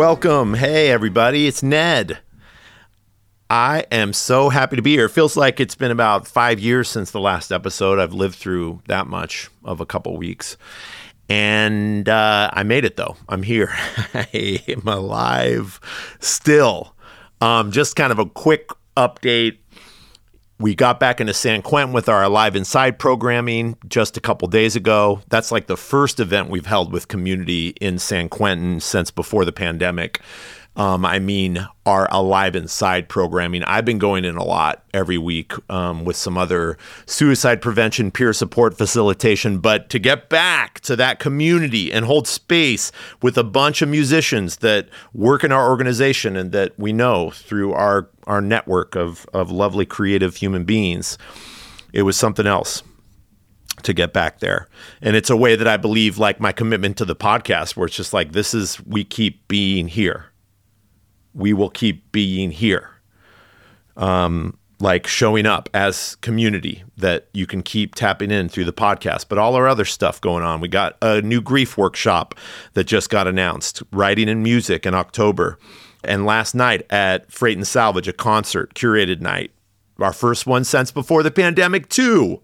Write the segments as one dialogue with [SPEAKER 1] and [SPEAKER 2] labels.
[SPEAKER 1] Welcome. Hey, everybody. It's Ned. I am so happy to be here. It feels like it's been about five years since the last episode. I've lived through that much of a couple weeks. And uh, I made it, though. I'm here. I am alive still. Um, just kind of a quick update we got back into San Quentin with our Alive Inside programming just a couple days ago. That's like the first event we've held with community in San Quentin since before the pandemic. Um, I mean, our Alive Inside programming. I've been going in a lot every week um, with some other suicide prevention, peer support facilitation. But to get back to that community and hold space with a bunch of musicians that work in our organization and that we know through our, our network of, of lovely, creative human beings, it was something else to get back there. And it's a way that I believe, like my commitment to the podcast, where it's just like, this is, we keep being here we will keep being here. Um, like showing up as community that you can keep tapping in through the podcast, but all our other stuff going on. We got a new grief workshop that just got announced, writing and music in October. And last night at Freight and Salvage, a concert, curated night, our first one since before the pandemic, too.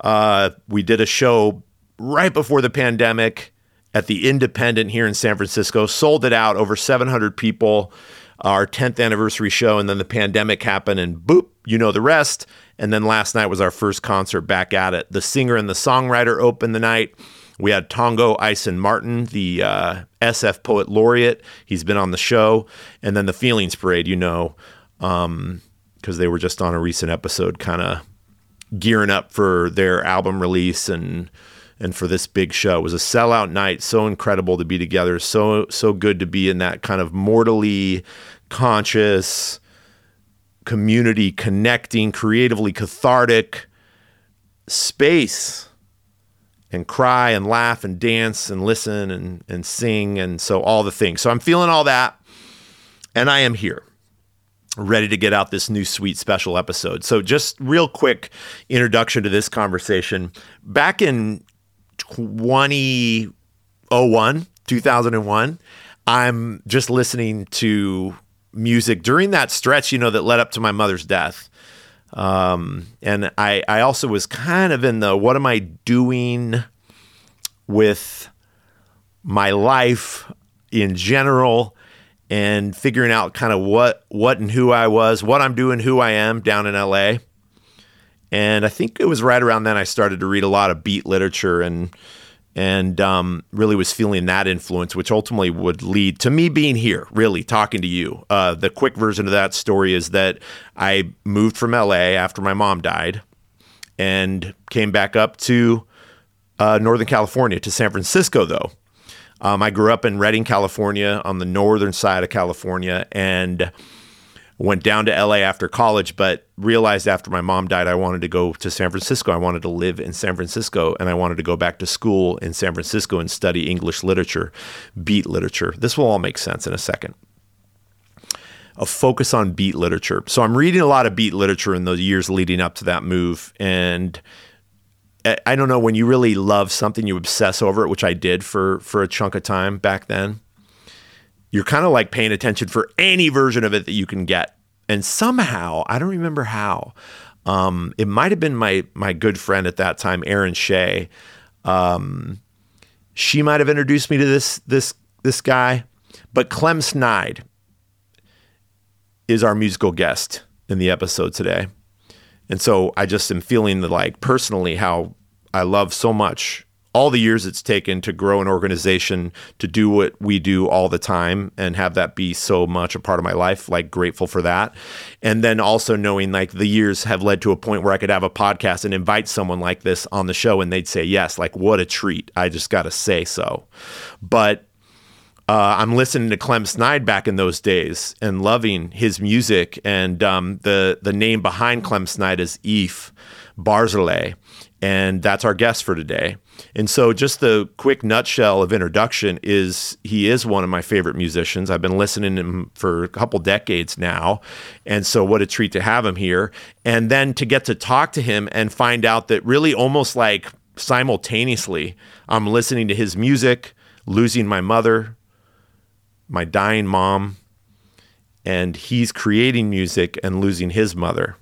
[SPEAKER 1] Uh, we did a show right before the pandemic at the Independent here in San Francisco. Sold it out, over 700 people. Our 10th anniversary show, and then the pandemic happened, and boop, you know the rest. And then last night was our first concert back at it. The singer and the songwriter opened the night. We had Tongo Eisen Martin, the uh, SF Poet Laureate. He's been on the show. And then the Feelings Parade, you know, because um, they were just on a recent episode, kind of gearing up for their album release and and for this big show. It was a sellout night, so incredible to be together, so so good to be in that kind of mortally conscious community connecting, creatively cathartic space and cry and laugh and dance and listen and and sing and so all the things. So I'm feeling all that and I am here ready to get out this new sweet special episode. So just real quick introduction to this conversation. Back in 2001, 2001, I'm just listening to music during that stretch, you know, that led up to my mother's death. Um, and I, I also was kind of in the what am I doing with my life in general and figuring out kind of what what and who I was, what I'm doing, who I am down in LA. And I think it was right around then I started to read a lot of beat literature and and um, really was feeling that influence, which ultimately would lead to me being here, really talking to you. Uh, the quick version of that story is that I moved from LA after my mom died and came back up to uh, Northern California, to San Francisco, though. Um, I grew up in Redding, California, on the northern side of California, and went down to LA after college, but realized after my mom died, I wanted to go to San Francisco. I wanted to live in San Francisco and I wanted to go back to school in San Francisco and study English literature, beat literature. This will all make sense in a second. A focus on beat literature. So I'm reading a lot of beat literature in the years leading up to that move. And I don't know when you really love something, you obsess over it, which I did for for a chunk of time back then you're kind of like paying attention for any version of it that you can get. And somehow, I don't remember how, um, it might have been my my good friend at that time, Erin Shea. Um, she might have introduced me to this this this guy, but Clem Snide is our musical guest in the episode today, and so I just am feeling the like personally how I love so much all the years it's taken to grow an organization to do what we do all the time and have that be so much a part of my life like grateful for that and then also knowing like the years have led to a point where i could have a podcast and invite someone like this on the show and they'd say yes like what a treat i just got to say so but uh, I'm listening to Clem Snide back in those days and loving his music. And um, the the name behind Clem Snide is Eef Barzelay, and that's our guest for today. And so, just the quick nutshell of introduction is he is one of my favorite musicians. I've been listening to him for a couple decades now. And so, what a treat to have him here. And then to get to talk to him and find out that really almost like simultaneously, I'm listening to his music, losing my mother, my dying mom, and he's creating music and losing his mother.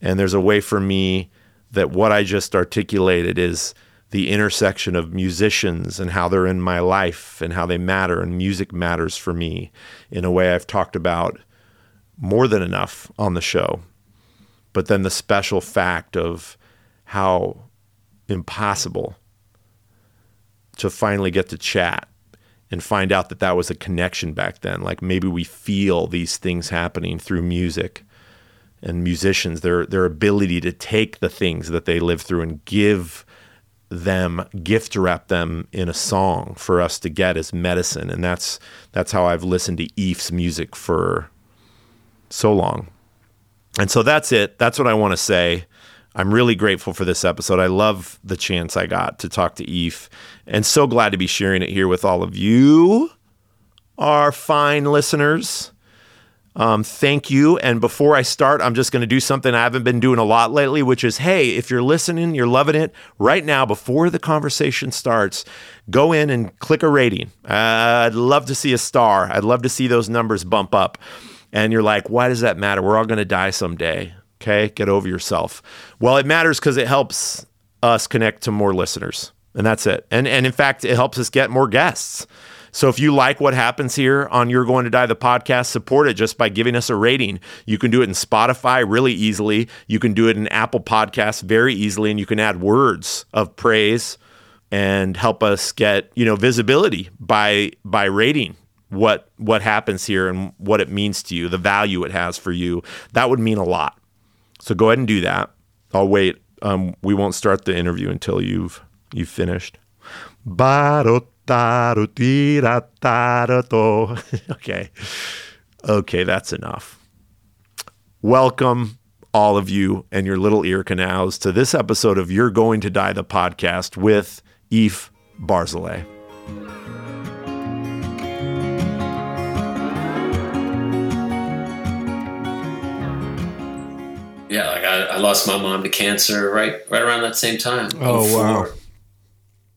[SPEAKER 1] And there's a way for me that what I just articulated is the intersection of musicians and how they're in my life and how they matter. And music matters for me in a way I've talked about more than enough on the show. But then the special fact of how impossible to finally get to chat and find out that that was a connection back then. Like maybe we feel these things happening through music and musicians, their their ability to take the things that they live through and give them gift wrap them in a song for us to get as medicine and that's that's how I've listened to Eef music for so long. And so that's it. That's what I want to say. I'm really grateful for this episode. I love the chance I got to talk to Eef and so glad to be sharing it here with all of you, our fine listeners. Um, thank you. And before I start, I'm just going to do something I haven't been doing a lot lately, which is hey, if you're listening, you're loving it right now, before the conversation starts, go in and click a rating. Uh, I'd love to see a star. I'd love to see those numbers bump up. And you're like, why does that matter? We're all going to die someday. Okay. Get over yourself. Well, it matters because it helps us connect to more listeners. And that's it. And, and in fact, it helps us get more guests. So if you like what happens here on You're Going to Die, the podcast, support it just by giving us a rating. You can do it in Spotify really easily. You can do it in Apple Podcasts very easily, and you can add words of praise and help us get you know visibility by by rating what what happens here and what it means to you, the value it has for you. That would mean a lot. So go ahead and do that. I'll wait. Um, we won't start the interview until you've you've finished. okay. Okay, that's enough. Welcome, all of you and your little ear canals, to this episode of You're Going to Die, the podcast with Eef Barzelay.
[SPEAKER 2] Yeah, like I, I, lost my mom to cancer right right around that same time.
[SPEAKER 1] Oh wow!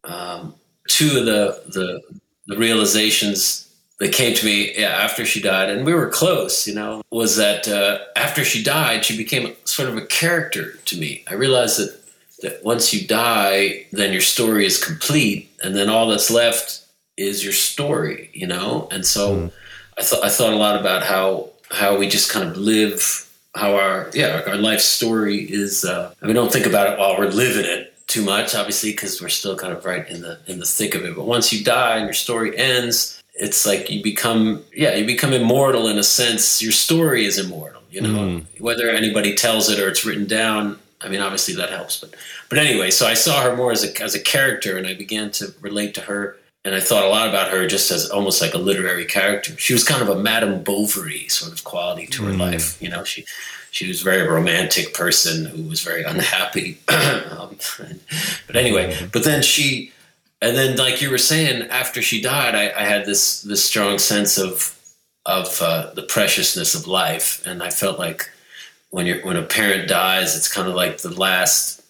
[SPEAKER 2] Um, two of the, the the realizations that came to me yeah, after she died, and we were close, you know, was that uh, after she died, she became sort of a character to me. I realized that that once you die, then your story is complete, and then all that's left is your story, you know. And so, mm. I thought I thought a lot about how how we just kind of live, how our yeah our life story is. Uh, mean, don't think about it while we're living it too much, obviously, because we're still kind of right in the in the thick of it. But once you die and your story ends, it's like you become yeah, you become immortal in a sense. Your story is immortal, you know. Mm. Whether anybody tells it or it's written down, I mean, obviously that helps. But but anyway, so I saw her more as a as a character, and I began to relate to her. And I thought a lot about her just as almost like a literary character. She was kind of a Madame Bovary sort of quality to her mm. life. You know, she she was a very romantic person who was very unhappy. um, but anyway, but then she, and then like you were saying, after she died, I, I had this this strong sense of of uh, the preciousness of life, and I felt like when you're when a parent dies, it's kind of like the last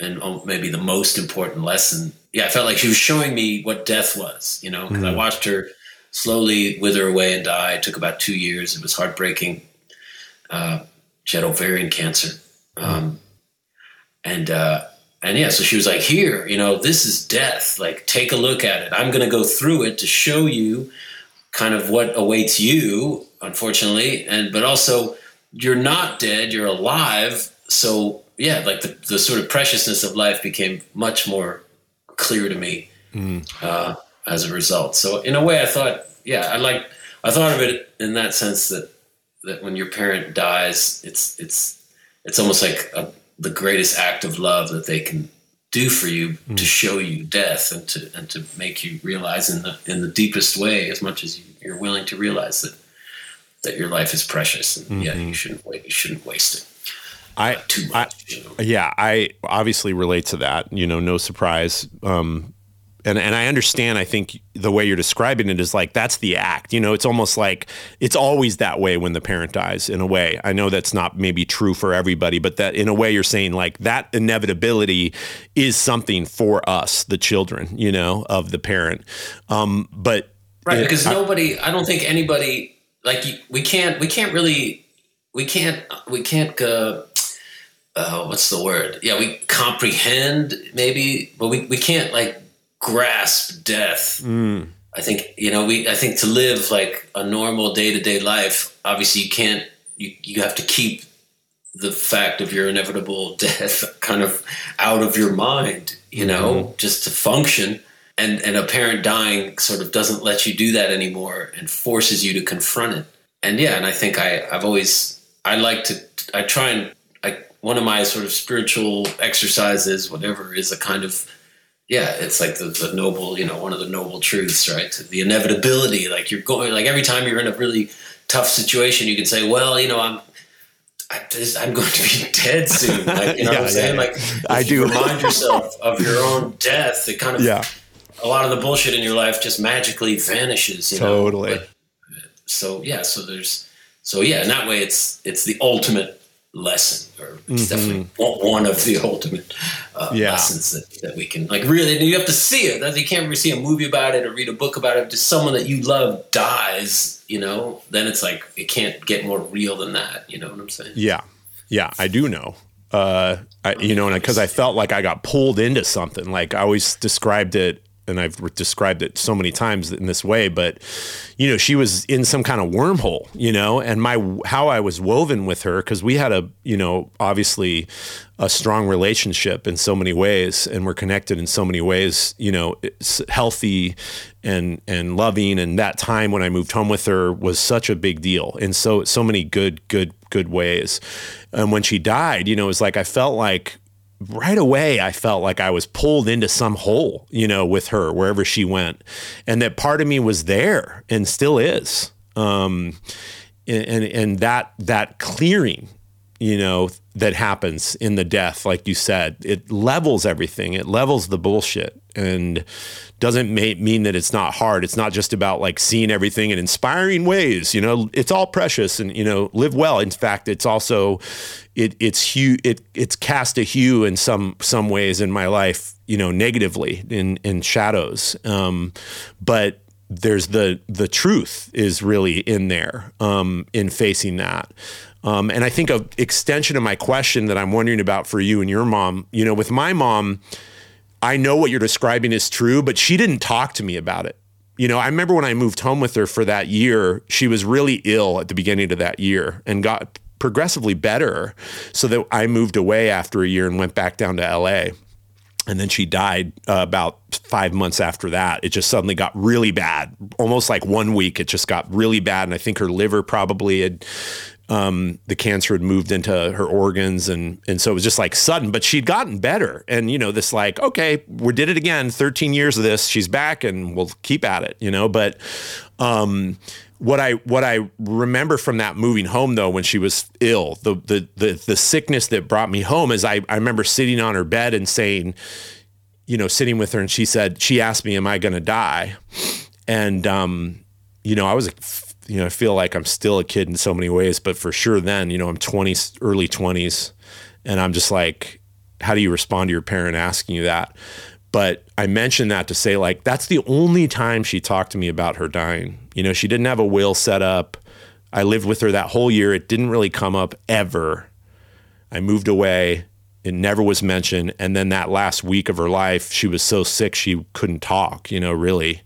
[SPEAKER 2] and maybe the most important lesson. Yeah, I felt like she was showing me what death was, you know, because mm-hmm. I watched her slowly wither away and die. It took about two years. It was heartbreaking. Uh, she had ovarian cancer. Um, and, uh, and yeah, so she was like, here, you know, this is death. Like, take a look at it. I'm going to go through it to show you kind of what awaits you, unfortunately. And, but also, you're not dead, you're alive. So, yeah, like the, the sort of preciousness of life became much more clear to me mm. uh, as a result. So in a way, I thought, yeah, I like I thought of it in that sense that that when your parent dies, it's it's it's almost like a, the greatest act of love that they can do for you mm. to show you death and to and to make you realize in the in the deepest way as much as you, are willing to realize that that your life is precious and mm-hmm. yeah you shouldn't wait you shouldn't waste it
[SPEAKER 1] I, too much, I, you know? yeah, I obviously relate to that. You know, no surprise. Um, and and I understand. I think the way you're describing it is like that's the act. You know, it's almost like it's always that way when the parent dies. In a way, I know that's not maybe true for everybody, but that in a way you're saying like that inevitability is something for us, the children. You know, of the parent. Um, but
[SPEAKER 2] right, it, because I, nobody. I don't think anybody like we can't. We can't really. We can't. We can't. Uh, uh, what's the word? Yeah, we comprehend maybe, but we, we can't like grasp death. Mm. I think you know we. I think to live like a normal day to day life, obviously you can't. You you have to keep the fact of your inevitable death kind of out of your mind. You know, mm-hmm. just to function. And and a parent dying sort of doesn't let you do that anymore and forces you to confront it. And yeah, and I think I I've always I like to I try and I one of my sort of spiritual exercises, whatever, is a kind of yeah, it's like the, the noble, you know, one of the noble truths, right? The inevitability, like you're going, like every time you're in a really tough situation, you can say, well, you know, I'm, I, am going to be dead soon. Like, you know yeah, what I'm saying? Yeah, like, I do remind yourself of your own death. It kind of, yeah. a lot of the bullshit in your life just magically vanishes. You
[SPEAKER 1] totally. Know? But,
[SPEAKER 2] so yeah, so there's, so yeah, in that way, it's it's the ultimate lesson, or it's mm-hmm. definitely one of the ultimate uh, yeah. lessons that, that we can like really. You have to see it. You can't really see a movie about it or read a book about it. Just someone that you love dies, you know. Then it's like it can't get more real than that. You know what I'm saying?
[SPEAKER 1] Yeah, yeah, I do know. Uh, I, you know, and because I felt like I got pulled into something. Like I always described it and I've described it so many times in this way, but you know, she was in some kind of wormhole, you know, and my how I was woven with her because we had a, you know, obviously a strong relationship in so many ways, and we're connected in so many ways, you know, healthy and and loving. And that time when I moved home with her was such a big deal in so so many good good good ways. And when she died, you know, it was like I felt like right away I felt like I was pulled into some hole, you know, with her wherever she went, and that part of me was there and still is. Um, and and that that clearing, you know, that happens in the death, like you said, it levels everything. It levels the bullshit and doesn't mean that it's not hard. It's not just about like seeing everything in inspiring ways. You know, it's all precious and you know live well. In fact, it's also it it's hue it it's cast a hue in some some ways in my life. You know, negatively in in shadows. Um, but there's the the truth is really in there um, in facing that. Um, and I think an extension of my question that I'm wondering about for you and your mom, you know, with my mom, I know what you're describing is true, but she didn't talk to me about it. You know, I remember when I moved home with her for that year, she was really ill at the beginning of that year and got progressively better. So that I moved away after a year and went back down to LA. And then she died uh, about five months after that. It just suddenly got really bad. Almost like one week, it just got really bad. And I think her liver probably had um, the cancer had moved into her organs and and so it was just like sudden but she'd gotten better and you know this like okay we did it again 13 years of this she's back and we'll keep at it you know but um, what I what I remember from that moving home though when she was ill the the the, the sickness that brought me home is I, I remember sitting on her bed and saying you know sitting with her and she said she asked me am I going to die and um, you know I was you know, I feel like I'm still a kid in so many ways, but for sure then, you know, I'm 20, early 20s, and I'm just like, how do you respond to your parent asking you that? But I mentioned that to say, like, that's the only time she talked to me about her dying. You know, she didn't have a will set up. I lived with her that whole year. It didn't really come up ever. I moved away. It never was mentioned. And then that last week of her life, she was so sick she couldn't talk, you know, really.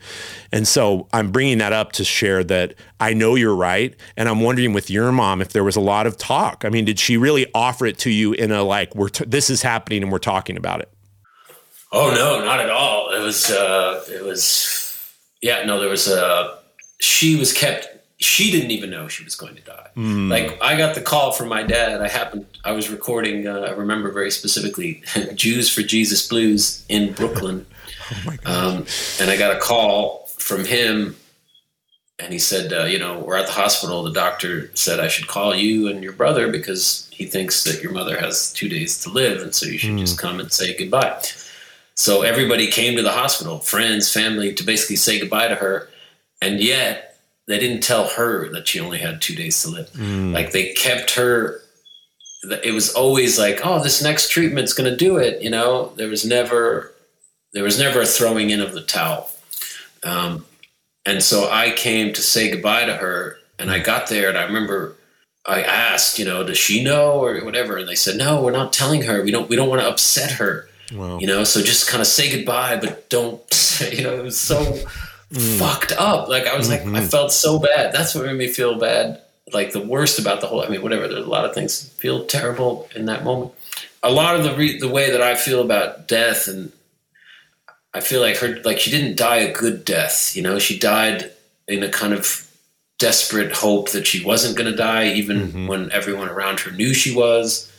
[SPEAKER 1] And so I'm bringing that up to share that I know you're right. And I'm wondering with your mom if there was a lot of talk. I mean, did she really offer it to you in a like, we're t- this is happening and we're talking about it?
[SPEAKER 2] Oh no, not at all. It was uh, it was yeah. No, there was a she was kept. She didn't even know she was going to die.
[SPEAKER 1] Mm.
[SPEAKER 2] Like I got the call from my dad. I happened. I was recording. Uh, I remember very specifically Jews for Jesus Blues in Brooklyn,
[SPEAKER 1] oh
[SPEAKER 2] um, and I got a call from him and he said, uh, you know, we're at the hospital. The doctor said I should call you and your brother because he thinks that your mother has two days to live, and so you should
[SPEAKER 1] Mm.
[SPEAKER 2] just come and say goodbye. So everybody came to the hospital, friends, family, to basically say goodbye to her, and yet they didn't tell her that she only had two days to live.
[SPEAKER 1] Mm.
[SPEAKER 2] Like they kept her. It was always like, oh, this next treatment's going to do it. You know, there was never, there was never a throwing in of the towel. Um, and so I came to say goodbye to her, and I got there, and I remember I asked, you know, does she know or whatever, and they said, no, we're not telling her. We don't, we don't want to upset her,
[SPEAKER 1] Wow.
[SPEAKER 2] you know. So just kind of say goodbye, but don't, you know. It was so fucked up. Like I was like, I mm-hmm. felt so bad. That's what made me feel bad. Like the worst about the whole. I mean, whatever. There's a lot of things feel terrible in that moment. A lot of the re- the way that I feel about death and I feel like her like she didn't die a good death. You know, she died in a kind of desperate hope that she wasn't going to die, even mm-hmm. when everyone around her knew she was.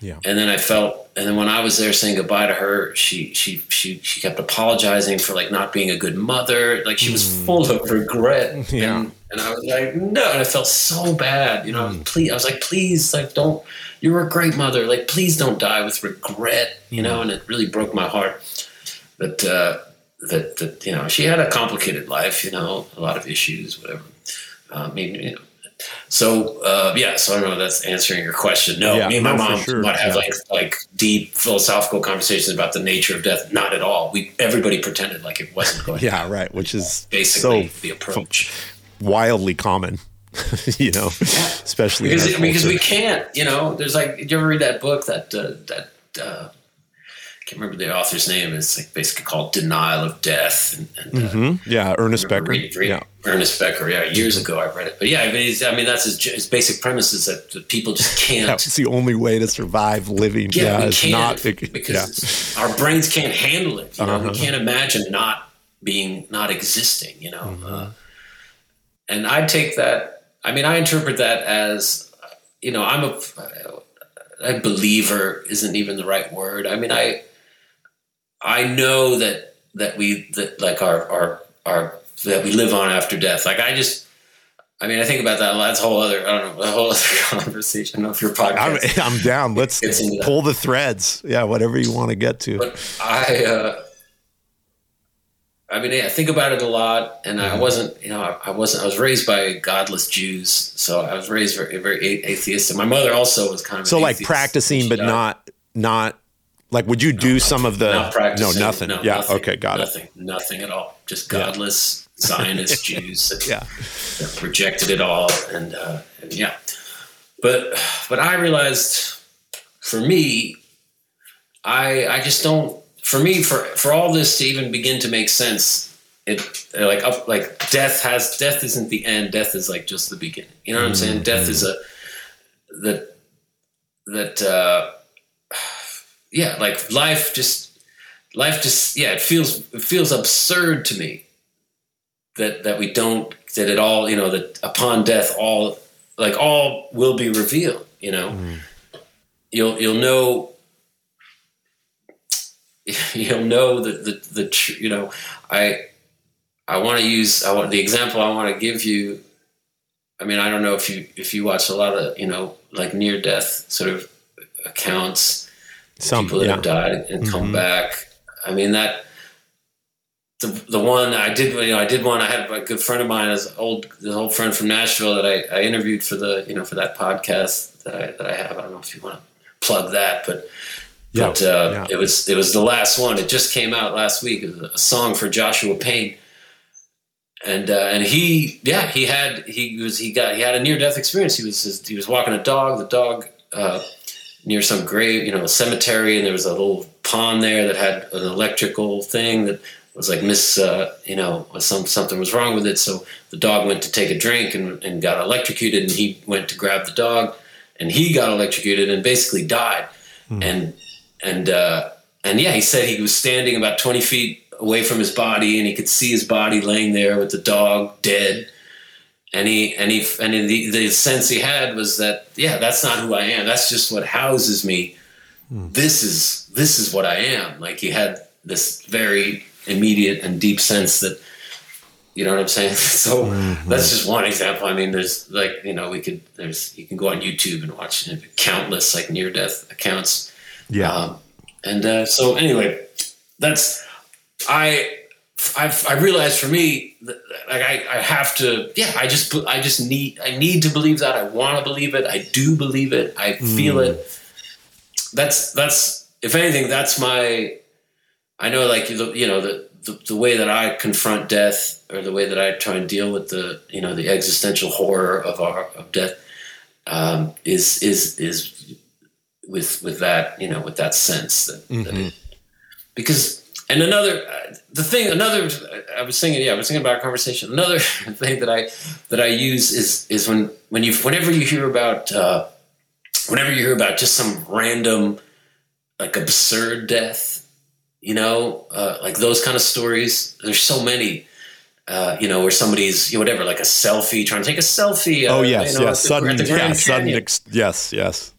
[SPEAKER 1] Yeah.
[SPEAKER 2] And then I felt, and then when I was there saying goodbye to her, she she she she kept apologizing for like not being a good mother. Like she was full of regret.
[SPEAKER 1] Yeah.
[SPEAKER 2] And, and I was like, no, and I felt so bad. You know, please, I was like, please, like, don't. You're a great mother. Like, please don't die with regret. You know, and it really broke my heart that uh, that that you know she had a complicated life. You know, a lot of issues, whatever. Uh, I mean, you know. So uh, yeah, so I don't know. if That's answering your question. No,
[SPEAKER 1] Yeah,
[SPEAKER 2] me and my mom
[SPEAKER 1] sure.
[SPEAKER 2] might have
[SPEAKER 1] Yeah.
[SPEAKER 2] like like deep philosophical conversations about the nature of death. Not at all. We everybody pretended like it wasn't going. to
[SPEAKER 1] Yeah, right. Which is
[SPEAKER 2] Basically,
[SPEAKER 1] so
[SPEAKER 2] the approach.
[SPEAKER 1] wildly common, you know, especially in
[SPEAKER 2] because because we can't. You know, there's like. Did you ever read that book that uh, that uh, can't remember the author's name. It's like basically called Denial of Death. And, and uh,
[SPEAKER 1] Mhm. Yeah, Ernest Becker.
[SPEAKER 2] reading- reading
[SPEAKER 1] Yeah,
[SPEAKER 2] Ernest Becker. Yeah, years ago I read it. But yeah, I mean, I mean that's his, his basic premise is that the people just can't.
[SPEAKER 1] that's the only way to survive living.
[SPEAKER 2] yeah,
[SPEAKER 1] Yeah,
[SPEAKER 2] we
[SPEAKER 1] it's
[SPEAKER 2] can't
[SPEAKER 1] not it-
[SPEAKER 2] because our brains can't handle it. You know,
[SPEAKER 1] Uh-huh.
[SPEAKER 2] we can't imagine not being not existing. You know,
[SPEAKER 1] Mm-hmm.
[SPEAKER 2] uh, and I take that. I mean, I interpret that as, you know, I'm a, a believer. Isn't even the right word. I mean, I, I know that that we that like our our our that we live on after death. Like I just. I mean, I think about that. That's a whole other, I don't know, a whole other conversation. I don't know if your podcast.
[SPEAKER 1] I'm, I'm down. Let's
[SPEAKER 2] Gets into that.
[SPEAKER 1] pull the threads. Yeah, whatever you want to get to.
[SPEAKER 2] but I, uh, I mean, I think about it a lot, and
[SPEAKER 1] Mm-hmm.
[SPEAKER 2] I wasn't, you know, I, I wasn't. I was raised by godless Jews, so I was raised very, very a- atheistic. My mother also was kind of
[SPEAKER 1] so like
[SPEAKER 2] atheist.
[SPEAKER 1] practicing, but
[SPEAKER 2] died.
[SPEAKER 1] not not like. Would you do some of the no nothing?
[SPEAKER 2] No,
[SPEAKER 1] yeah.
[SPEAKER 2] nothing,
[SPEAKER 1] okay. Got it.
[SPEAKER 2] nothing, Nothing at all. Just godless Zionist Jews. that-
[SPEAKER 1] Yeah.
[SPEAKER 2] that rejected it all and, uh, and yeah but but i realized for me i i just don't for me for for all this to even begin to make sense it like up like death has death isn't the end death is like just the beginning you know what i'm saying death is a that that uh yeah like life just life just yeah it feels it feels absurd to me that that we don't that it all you know that upon death all like all will be revealed you know? Mm. You'll you'll know you'll know that the the tr- you know i i want to use i want the example i want to give you i mean i don't know if you if you watch a lot of you know like near death sort of accounts
[SPEAKER 1] Some
[SPEAKER 2] people that
[SPEAKER 1] yeah.
[SPEAKER 2] have died and come back. I mean that the the one I did you know I did one I had a good friend of mine as old an old friend from Nashville that I, I interviewed for the you know for that podcast that I that I have. I don't know if you want to plug that but
[SPEAKER 1] Yeah,
[SPEAKER 2] but uh,
[SPEAKER 1] yeah.
[SPEAKER 2] it was it was the last one. It just came out last week. It was a song for Joshua Payne. And uh, and he yeah he had he was he got he had a near death experience. He was he was walking a dog. The dog uh, near some grave, you know, a cemetery, and there was a little pond there that had an electrical thing that was like miss, uh, you know, some something was wrong with it. So the dog went to take a drink and, and got electrocuted, and he went to grab the dog, and he got electrocuted and basically died. And and uh, and yeah, he said he was standing about 20 feet away from his body and he could see his body laying there with the dog dead. And he, and the, the sense he had was that, yeah, that's not who I am. That's just what houses me. Mm. This is, this is what I am. Like he had this very immediate and deep sense that, you know what I'm saying? So mm-hmm. that's just one example. I mean, there's like, you know, we could, there's, you can go on YouTube and watch countless like near death accounts.
[SPEAKER 1] Yeah. Um,
[SPEAKER 2] and uh, so anyway, that's I I've I realized for me like I, I have to yeah I just I just need I need to believe that I want to believe it I do believe it I feel mm. it. That's that's if anything that's my I know like you know the, the the way that I confront death or the way that I try and deal with the you know the existential horror of our of death um, is is is with with that you know with that sense that, mm-hmm. that it, because and another uh, the thing another I was thinking yeah I was thinking about a conversation another thing that I that I use is is when when you whenever you hear about uh, whenever you hear about just some random like absurd death you know uh, like those kind of stories there's so many uh, you know, where somebody's you know, whatever, like a selfie, trying to take a selfie.
[SPEAKER 1] Uh, oh yes, you know, yes, sudden, yeah, sudden, ex- yes, yes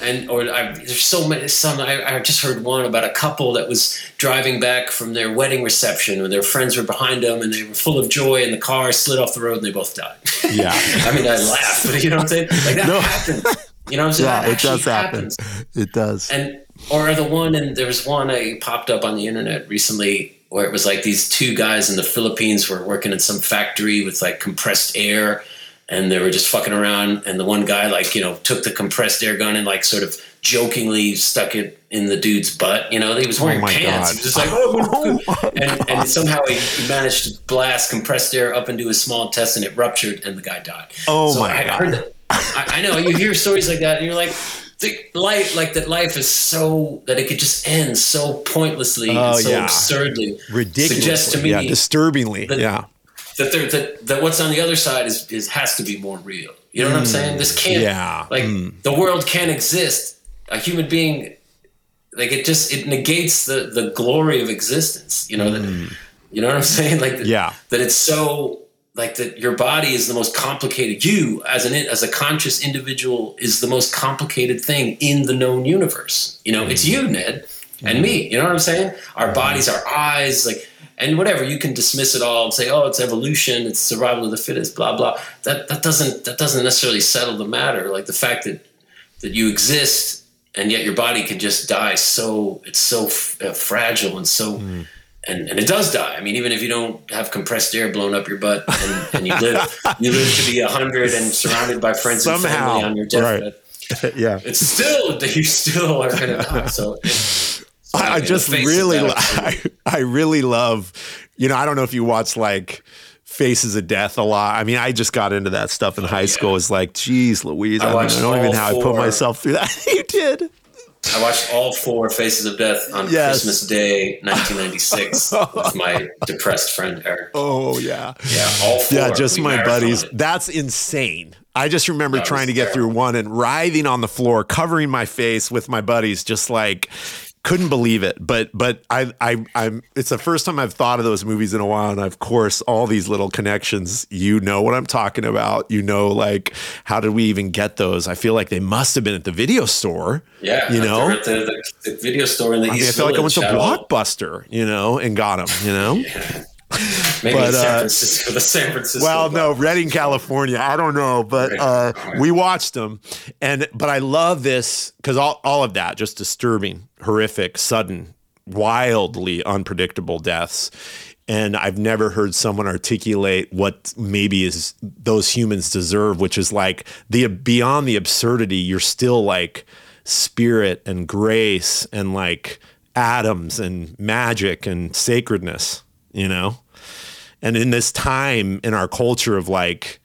[SPEAKER 2] and or I, there's so many. Some I, I, just heard one about a couple that was driving back from their wedding reception, and their friends were behind them, and they were full of joy, and the car slid off the road, and they both died.
[SPEAKER 1] Yeah,
[SPEAKER 2] I mean, I laughed, but you know what I'm saying? Like that no. happens. You know what I'm saying?
[SPEAKER 1] Yeah, it does happen. It does.
[SPEAKER 2] And or the one, and there was one I popped up on the internet recently where it was like these two guys in the Philippines were working in some factory with like compressed air and they were just fucking around and the one guy like you know took the compressed air gun and like sort of jokingly stuck it in the dude's butt you know? He was oh wearing oh pants. God. he was just like oh, oh and, and somehow he, he, managed to blast compressed air up into his small intestine it ruptured and the guy died.
[SPEAKER 1] Oh so my I God.
[SPEAKER 2] That, I, I, know you hear stories like that and you're like the life like that life is so that it could just end so pointlessly oh, and so yeah. absurdly.
[SPEAKER 1] Ridiculous suggests to me yeah disturbingly. yeah
[SPEAKER 2] that there that, that what's on the other side is, is has to be more real. You know mm, what I'm mm, saying? This can't
[SPEAKER 1] yeah.
[SPEAKER 2] like
[SPEAKER 1] mm.
[SPEAKER 2] the world can't exist. A human being like it just it negates the the glory of existence. You know that mm. you know what I'm saying? Like
[SPEAKER 1] yeah.
[SPEAKER 2] that it's so like that your body is the most complicated you as an as a conscious individual is the most complicated thing in the known universe. You know, it's mm. you, Ned, and me. You know what I'm saying? Our bodies, our eyes, like and whatever you can dismiss it all and say oh it's evolution it's survival of the fittest blah blah that that doesn't that doesn't necessarily settle the matter like the fact that that you exist and yet your body can just die so it's so f- uh, fragile and so mm. and, and it does die i mean even if you don't have compressed air blown up your butt and, and you live you live to be 100 and surrounded by friends Somehow. and family on your deathbed
[SPEAKER 1] right. yeah
[SPEAKER 2] it's still you still are going to die so it,
[SPEAKER 1] I, I just really, I, I really love, you know, I don't know if you watch like Faces of Death a lot. I mean, I just got into that stuff in oh, high yeah. school. It's like, geez, Louise, I, I, I don't even know how I put myself through that. you did.
[SPEAKER 2] I watched all four Faces of Death on yes. Christmas Day, 1996, with my depressed friend Eric.
[SPEAKER 1] Oh yeah,
[SPEAKER 2] yeah, all four.
[SPEAKER 1] Yeah, just my buddies. That's insane. I just remember trying to get terrible. through one and writhing on the floor, covering my face with my buddies, just like couldn't believe it. But but I I I'm it's the first time I've thought of those movies in a while, and of course all these little connections. You know what I'm talking about. You know like how did we even get those? I feel like they must have been at the video store.
[SPEAKER 2] Yeah,
[SPEAKER 1] you know,
[SPEAKER 2] at the, the, the, video store in the I
[SPEAKER 1] East.
[SPEAKER 2] Mean,
[SPEAKER 1] I feel like I went to uh, Blockbuster, you know, and got them. You know.
[SPEAKER 2] yeah. Maybe but, San uh, Francisco, the San Francisco.
[SPEAKER 1] Well, no, Redding, California. I don't know, but uh, we watched them, and but I love this because all all of that just disturbing, horrific, sudden, wildly unpredictable deaths. And I've never heard someone articulate what maybe is those humans deserve, which is like the beyond the absurdity. You're still like spirit and grace and like atoms and magic and sacredness you know? And in this time in our culture of like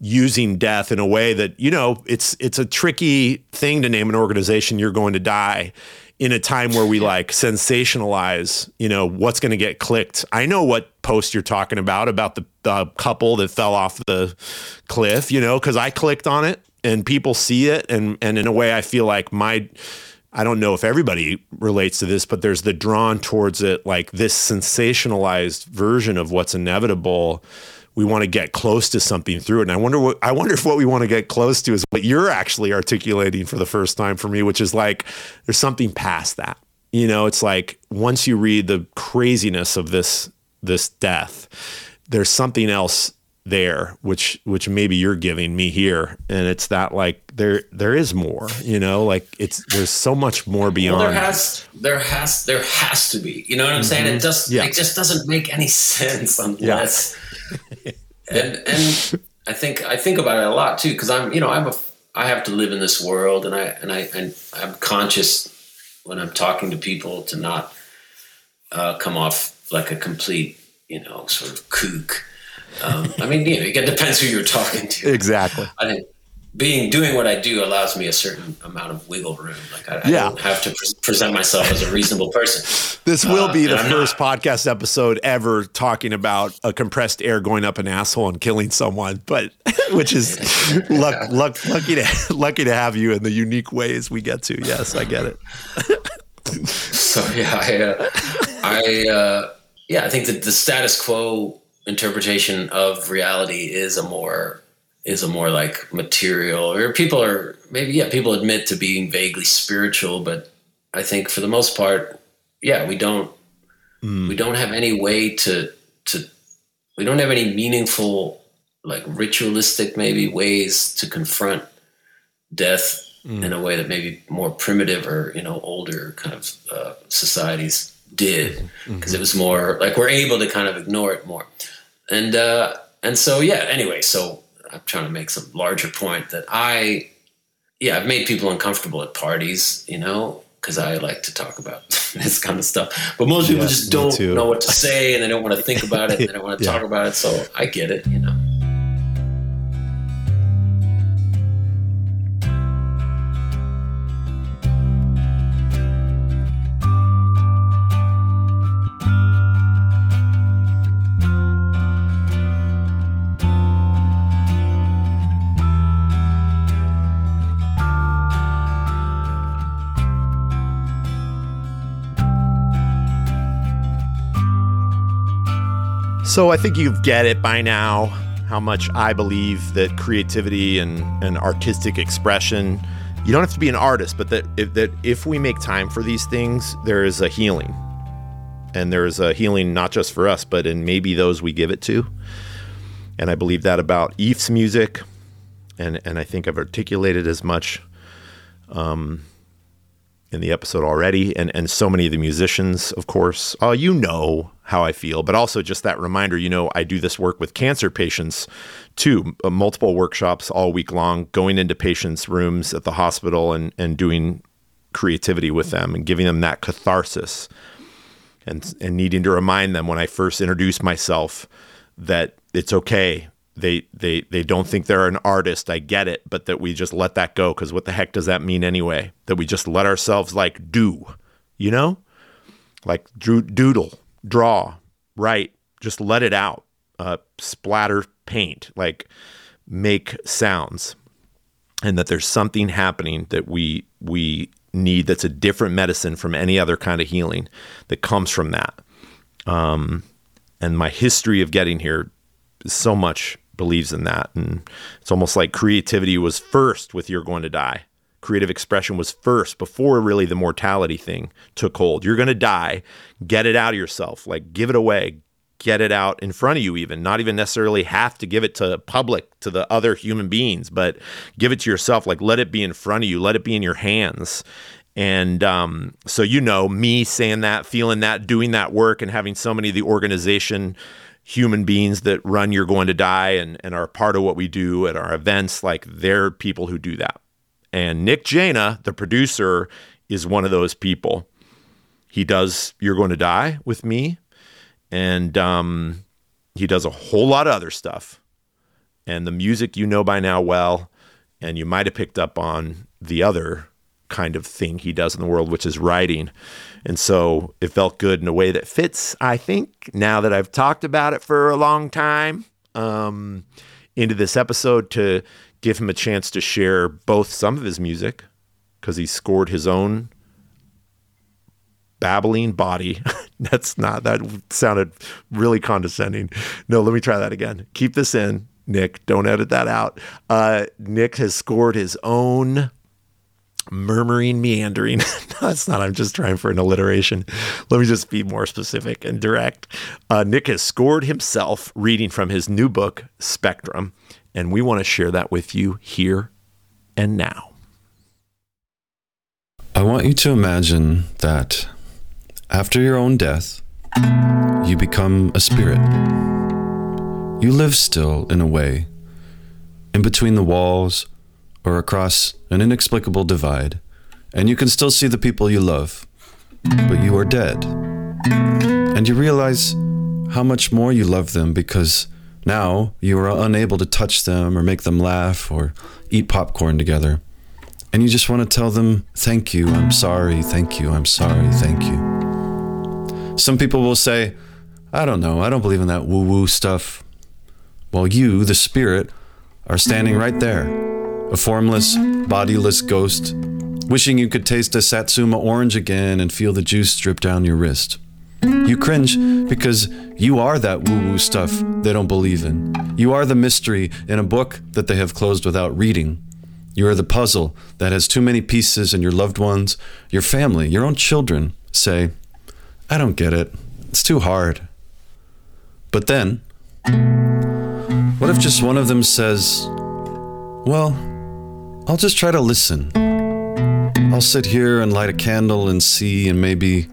[SPEAKER 1] using death in a way that, you know, it's it's a tricky thing to name an organization you're going to die in a time where we like sensationalize, you know, what's going to get clicked. I know what post you're talking about about the, couple that fell off the cliff, you know, cuz I clicked on it and people see it and and in a way I feel like my I don't know if everybody relates to this, but there's the drawn towards it, like this sensationalized version of what's inevitable. We want to get close to something through it. And I wonder what I wonder if what we want to get close to is what you're actually articulating for the first time for me, which is like there's something past that. You know, it's like once you read the craziness of this this death, there's something else there which which maybe you're giving me here and it's that like there there is more you know like it's there's so much more beyond
[SPEAKER 2] well, there has there has there has to be you know what i'm mm-hmm. saying it mm-hmm. just yeah. it just doesn't make any sense unless yeah. and and i think i think about it a lot too because i'm you know i'm a i have to live in this world and i and i and i'm conscious when i'm talking to people to not uh, come off like a complete you know sort of kook um, I mean, you know, it depends who you're talking to.
[SPEAKER 1] Exactly.
[SPEAKER 2] I think being doing what I do allows me a certain amount of wiggle room. Like I, yeah. I don't have to pre- present myself as a reasonable person.
[SPEAKER 1] this will be uh, the first not. podcast episode ever talking about a compressed air going up an asshole and killing someone, but which is luck, luck, lucky to lucky to have you in the unique ways we get to. Yes, I get it.
[SPEAKER 2] so yeah, I, uh, I uh, yeah, I think that the status quo interpretation of reality is a more is a more like material or people are maybe yeah people admit to being vaguely spiritual but i think for the most part yeah we don't mm. we don't have any way to to we don't have any meaningful like ritualistic maybe ways to confront death mm. in a way that maybe more primitive or you know older kind of uh, societies did because mm-hmm. it was more like we're able to kind of ignore it more and uh, and so yeah. Anyway, so I'm trying to make some larger point that I, yeah, I've made people uncomfortable at parties, you know, because I like to talk about this kind of stuff. But most people yeah, just don't know what to say and they don't want to think about it. And they don't want to yeah. talk about it. So I get it, you know.
[SPEAKER 1] So I think you get it by now how much I believe that creativity and, and artistic expression, you don't have to be an artist, but that if, that if we make time for these things, there is a healing. And there is a healing not just for us, but in maybe those we give it to. And I believe that about Eef's music. And, and I think I've articulated as much um, in the episode already, and and so many of the musicians, of course. Uh, you know how I feel, but also just that reminder. You know, I do this work with cancer patients too, uh, multiple workshops all week long, going into patients' rooms at the hospital and and doing creativity with them and giving them that catharsis, and and needing to remind them when I first introduce myself that it's okay they they they don't think they're an artist. I get it but that we just let that go because what the heck does that mean anyway? That we just let ourselves like do you know? Like doodle draw write just let it out uh, splatter paint like make sounds. And that there's something happening that we we need that's a different medicine from any other kind of healing that comes from that. Um, and my history of getting here so much believes in that. And it's almost like creativity was first with You're Going to Die. Creative expression was first before really the mortality thing took hold. You're going to die. Get it out of yourself. Like give it away. Get it out in front of you, even. Not even necessarily have to give it to public, to the other human beings, but give it to yourself. Like let it be in front of you. Let it be in your hands. And um, so, you know, me saying that, feeling that, doing that work, and having so many of the organization human beings that run You're Going to Die and, and are part of what we do at our events. Like they're people who do that. And Nick Jaina, the producer, is one of those people. He does You're Going to Die with me. And um, he does a whole lot of other stuff. And the music you know by now well. And you might have picked up on the other kind of thing he does in the world, which is writing. And so it felt good in a way that fits, I think, now that I've talked about it for a long time, um, into this episode to give him a chance to share both some of his music, because he scored his own babbling body. That's not, that sounded really condescending. No, let me try that again. Keep this in, Nick. Don't edit that out. Uh, Nick has scored his own murmuring, meandering. That's not, I'm just trying for an alliteration. Let me just be more specific and direct. Uh, Nick has scored himself reading from his new book, Spectrum, and we want to share that with you here and now.
[SPEAKER 3] I want you to imagine that after your own death, you become a spirit. You live still, in a way, in between the walls or across an inexplicable divide, and you can still see the people you love, but you are dead. And you realize how much more you love them because now you are unable to touch them or make them laugh or eat popcorn together. And you just want to tell them, thank you, I'm sorry, thank you, I'm sorry, thank you. Some people will say, I don't know, I don't believe in that woo woo stuff. Well, you, the spirit, are standing right there, a formless, bodiless ghost, wishing you could taste a Satsuma orange again and feel the juice drip down your wrist. You cringe because you are that woo woo stuff they don't believe in. You are the mystery in a book that they have closed without reading. You are the puzzle that has too many pieces, and your loved ones, your family, your own children say, I don't get it. It's too hard. But then, what if just one of them says, Well, I'll just try to listen. I'll sit here and light a candle and see, and maybe,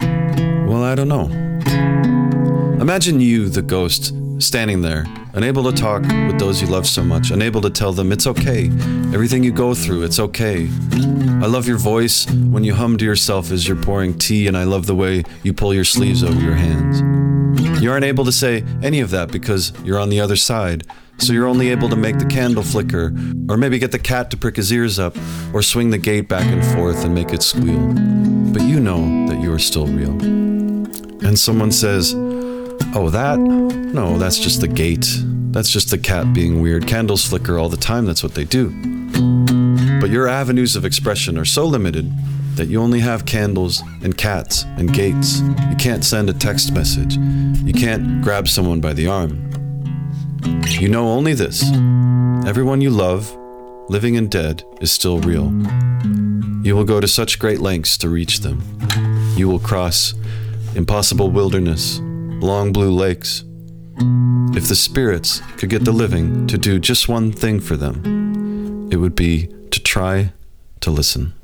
[SPEAKER 3] well, I don't know. Imagine you, the ghost, standing there, unable to talk with those you love so much, unable to tell them it's okay. Everything you go through, it's okay. I love your voice when you hum to yourself as you're pouring tea, and I love the way you pull your sleeves over your hands. You aren't able to say any of that because you're on the other side, so you're only able to make the candle flicker, or maybe get the cat to prick his ears up, or swing the gate back and forth and make it squeal. But you know that you are still real. And someone says, Oh, that? No, that's just the gate. That's just the cat being weird. Candles flicker all the time, that's what they do. But your avenues of expression are so limited that you only have candles and cats and gates. You can't send a text message. You can't grab someone by the arm. You know only this everyone you love, living and dead, is still real. You will go to such great lengths to reach them. You will cross impossible wilderness, long blue lakes. If the spirits could get the living to do just one thing for them, it would be to try to listen.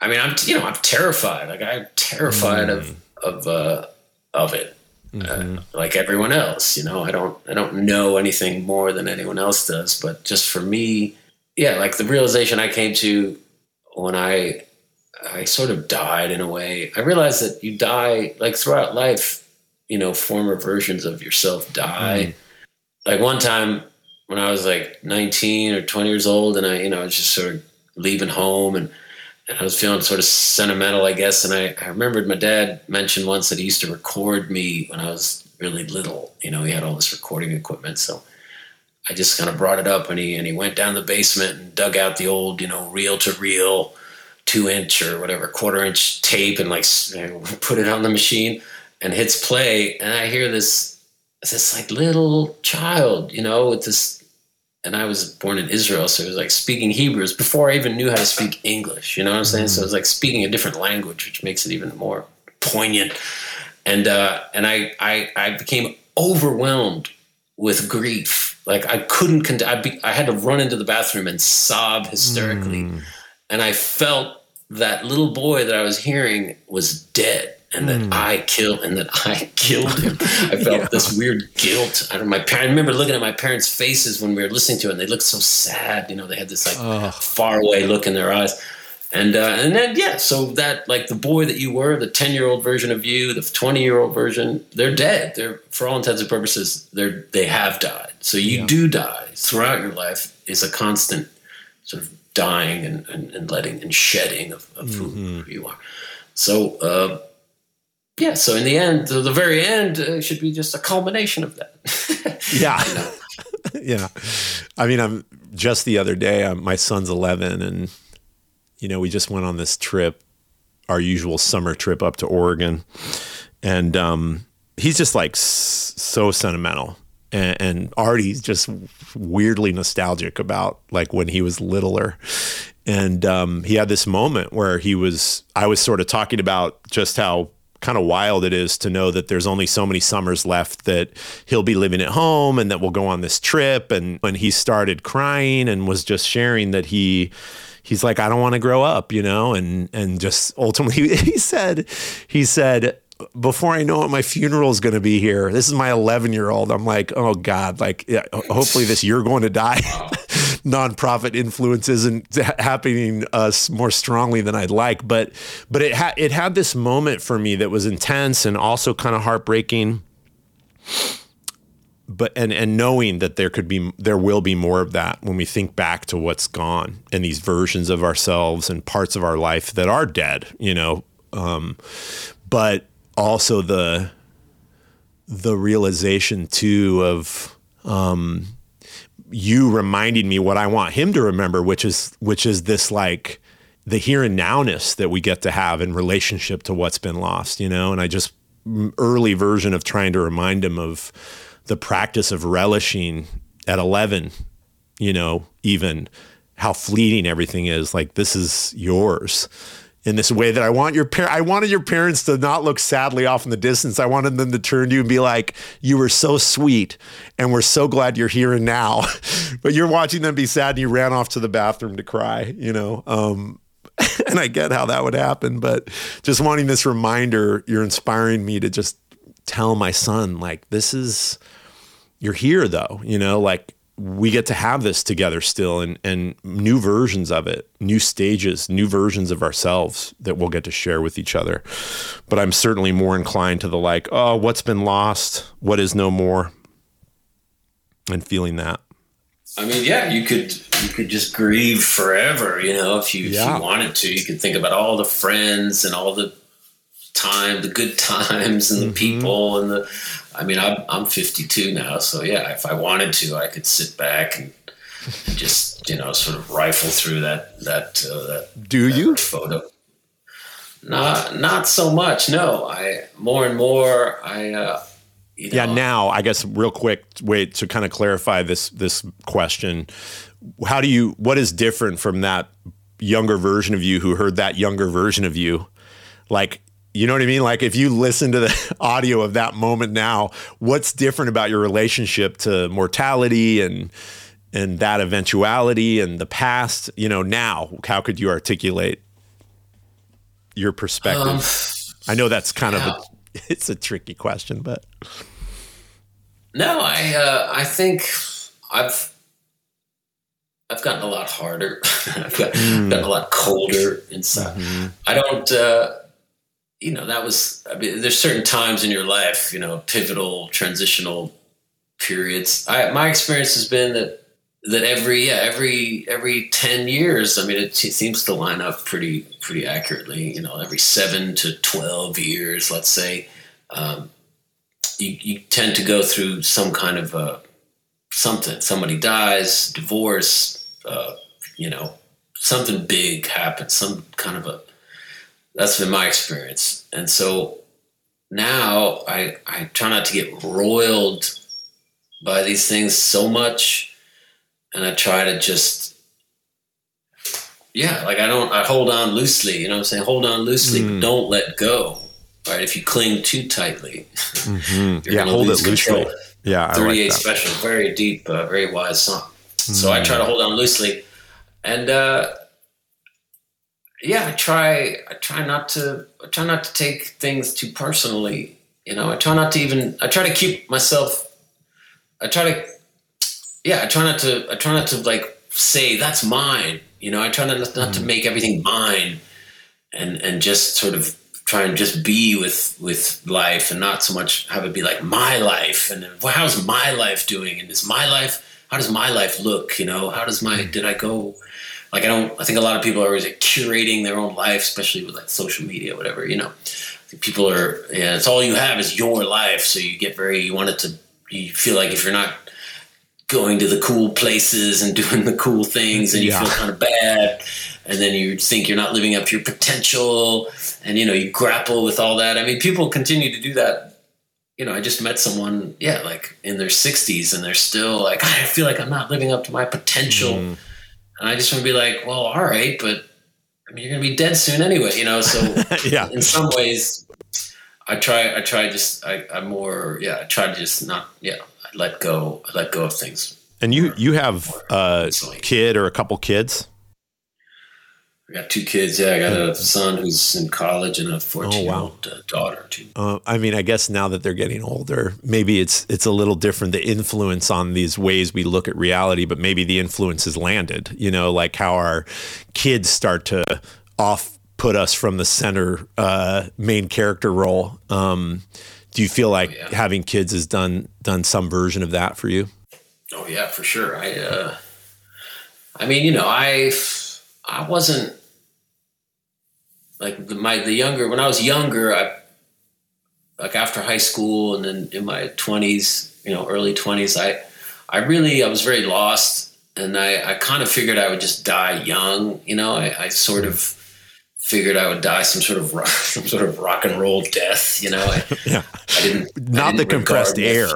[SPEAKER 2] I mean, I'm you know I'm terrified. Like I'm terrified
[SPEAKER 1] Mm.
[SPEAKER 2] of of uh, of it.
[SPEAKER 1] Mm-hmm.
[SPEAKER 2] Uh, like everyone else, you know, I don't I don't know anything more than anyone else does. But just for me, yeah, like the realization I came to when I I sort of died in a way. I realized that you die like throughout life. You know, former versions of yourself die. Like one time when I was like 19 or 20 years old, and I you know I was just sort of leaving home and and I was feeling sort of sentimental, I guess. And I, I remembered my dad mentioned once that he used to record me when I was really little. You know, he had all this recording equipment. So I just kind of brought it up and he, and he went down the basement and dug out the old, you know, reel to reel, two inch or whatever, quarter inch tape and like you know, put it on the machine and hits play. And I hear this, this like little child, you know, with this and I was born in Israel, so it was like speaking Hebrew It was before I even knew how to speak English. You know what I'm saying? So it was like speaking a different language, which makes it even more poignant. And uh, and I, I I became overwhelmed with grief. Like I couldn't. Con- I, be- I had to run into the bathroom and sob hysterically, and I felt that little boy that I was hearing was dead. And that I killed, and that I killed him. I felt this weird guilt. I don't. My parents. I remember looking at my parents' faces when we were listening to it, and they looked so sad. You know, they had this like far away look in their eyes. And uh, and then yeah, so that like the boy that you were, the ten year old version of you, the twenty year old version, they're dead. They're for all intents and purposes, they're they have died. So you do die throughout your life is a constant sort of dying and, and, and letting and shedding of, of who, who you are. So uh, yeah, so in the end, the, very end uh, should be just a culmination of that.
[SPEAKER 1] Yeah. yeah. I mean, I'm just the other day, um, my son's 11 and you know, we just went on this trip, our usual summer trip up to Oregon, and um, he's just like so sentimental. And, and Artie's just weirdly nostalgic about like when he was littler, and um, he had this moment where he was. I was sort of talking about just how kind of wild it is to know that there's only so many summers left that he'll be living at home and that we'll go on this trip. And when he started crying and was just sharing that he he's like, I don't want to grow up, you know, and and just ultimately he said he said before I know it, my funeral is going to be here. This is my 11 year old. I'm like, oh God, like, yeah, hopefully this you're going to die. Nonprofit influence isn't happening us more strongly than I'd like, but but it had it had this moment for me that was intense and also kind of heartbreaking. But and and knowing that there could be there will be more of that when we think back to what's gone and these versions of ourselves and parts of our life that are dead, you know. Um, but also the the realization too of um, you reminding me what I want him to remember, which is which is this like the here and nowness that we get to have in relationship to what's been lost, you know. And I just early version of trying to remind him of the practice of relishing at 11, you know, even how fleeting everything is. Like this is yours in this way that I want your par- I wanted your parents to not look sadly off in the distance. I wanted them to turn to you and be like, "You were so sweet, and we're so glad you're here and now." but you're watching them be sad, and you ran off to the bathroom to cry. You know, um, and I get how that would happen, but just wanting this reminder, you're inspiring me to just tell my son, like, this is you're here though. You know, like we get to have this together still and, and new versions of it, new stages, new versions of ourselves that we'll get to share with each other. But I'm certainly more inclined to the like, oh, what's been lost? What is no more? And feeling that.
[SPEAKER 2] I mean, yeah, you could you could just grieve forever, you know, if you, yeah. if you wanted to. You could think about all the friends and all the time, the good times and the mm-hmm. people and the I mean, I'm, I'm 52 now, so yeah, if I wanted to, I could sit back and, and just you know sort of rifle through that that uh, that.
[SPEAKER 1] Do
[SPEAKER 2] that
[SPEAKER 1] you
[SPEAKER 2] photo? Not not so much. No, I more and more I. Uh, you know,
[SPEAKER 1] yeah, now I guess real quick, wait to kind of clarify this this question. How do you? What is different from that younger version of you who heard that younger version of you? Like you know what I mean? Like if you listen to the audio of that moment now, what's different about your relationship to mortality and and that eventuality and the past, you know, now, how could you articulate your perspective? Um, I know that's kind yeah. of a it's a tricky question, but
[SPEAKER 2] no, I uh, I think I've I've gotten a lot harder. I've got, mm. gotten a lot colder inside. Mm-hmm. I don't. Uh, you know, that was, I mean, there's certain times in your life, you know, pivotal, transitional periods. I, my experience has been that, that every, yeah, every, every 10 years, I mean, it, seems to line up pretty, pretty accurately, you know, every seven to 12 years, let's say, um, you, you tend to go through some kind of, uh, something, somebody dies, divorce, uh, you know, something big happens, some kind of a that's been my experience. And so now I, I try not to get roiled by these things so much. And I try to just, yeah, like I don't, I hold on loosely, you know what I'm saying? Hold on loosely, mm. but don't let go. Right. If you cling too tightly,
[SPEAKER 1] mm-hmm. yeah, hold it control. loosely. Yeah.
[SPEAKER 2] 38 like special, very deep, uh, very wise song. Mm. So I try to hold on loosely. And, uh, yeah, I try. I try not to. I try not to take things too personally. You know, I try not to even. I try to keep myself. I try to. Yeah, I try not to. I try not to like say that's mine. You know, I try not not mm. to make everything mine, and and just sort of try and just be with with life and not so much have it be like my life and well, how's my life doing and is my life how does my life look you know how does my mm. did i go like I don't I think a lot of people are always like curating their own life, especially with like social media, whatever, you know. people are yeah, it's all you have is your life. So you get very you want it to you feel like if you're not going to the cool places and doing the cool things and you
[SPEAKER 1] Yeah.
[SPEAKER 2] feel kind of bad and then you think you're not living up to your potential and you know you grapple with all that i mean people continue to do that you know i just met someone yeah like in their 60s and they're still like i feel like i'm not living up to my potential
[SPEAKER 1] Mm.
[SPEAKER 2] And i just want to be like well all right but i mean you're gonna be dead soon anyway you know so
[SPEAKER 1] yeah.
[SPEAKER 2] in some ways i try i try just I, i'm more yeah i try to just not yeah I let go I let go of things
[SPEAKER 1] And you you have a kid or a couple kids?
[SPEAKER 2] I got two kids. Yeah, I got a son who's in college and a 14 year old uh, daughter, too.
[SPEAKER 1] Uh, I mean, I guess now that they're getting older, maybe it's it's a little different. The influence on these ways we look at reality, but maybe the influence has landed. You know, like how our kids start to off put us from the center uh, main character role. Um, do you feel like
[SPEAKER 2] yeah.
[SPEAKER 1] having kids has done done some version of that for you?
[SPEAKER 2] Oh, yeah, for sure. I, uh, I mean, you know, I, I wasn't like the, my, the younger, when I was younger, I, like after high school and then in my 20s, you know, early 20s, I, I really, I was very lost and I, I kind of figured I would just die young. You know, I, I sort of figured I would die some sort of rock, some sort of rock and roll death. You know, I,
[SPEAKER 1] Yeah,
[SPEAKER 2] I didn't
[SPEAKER 1] not the
[SPEAKER 2] didn't
[SPEAKER 1] compressed air.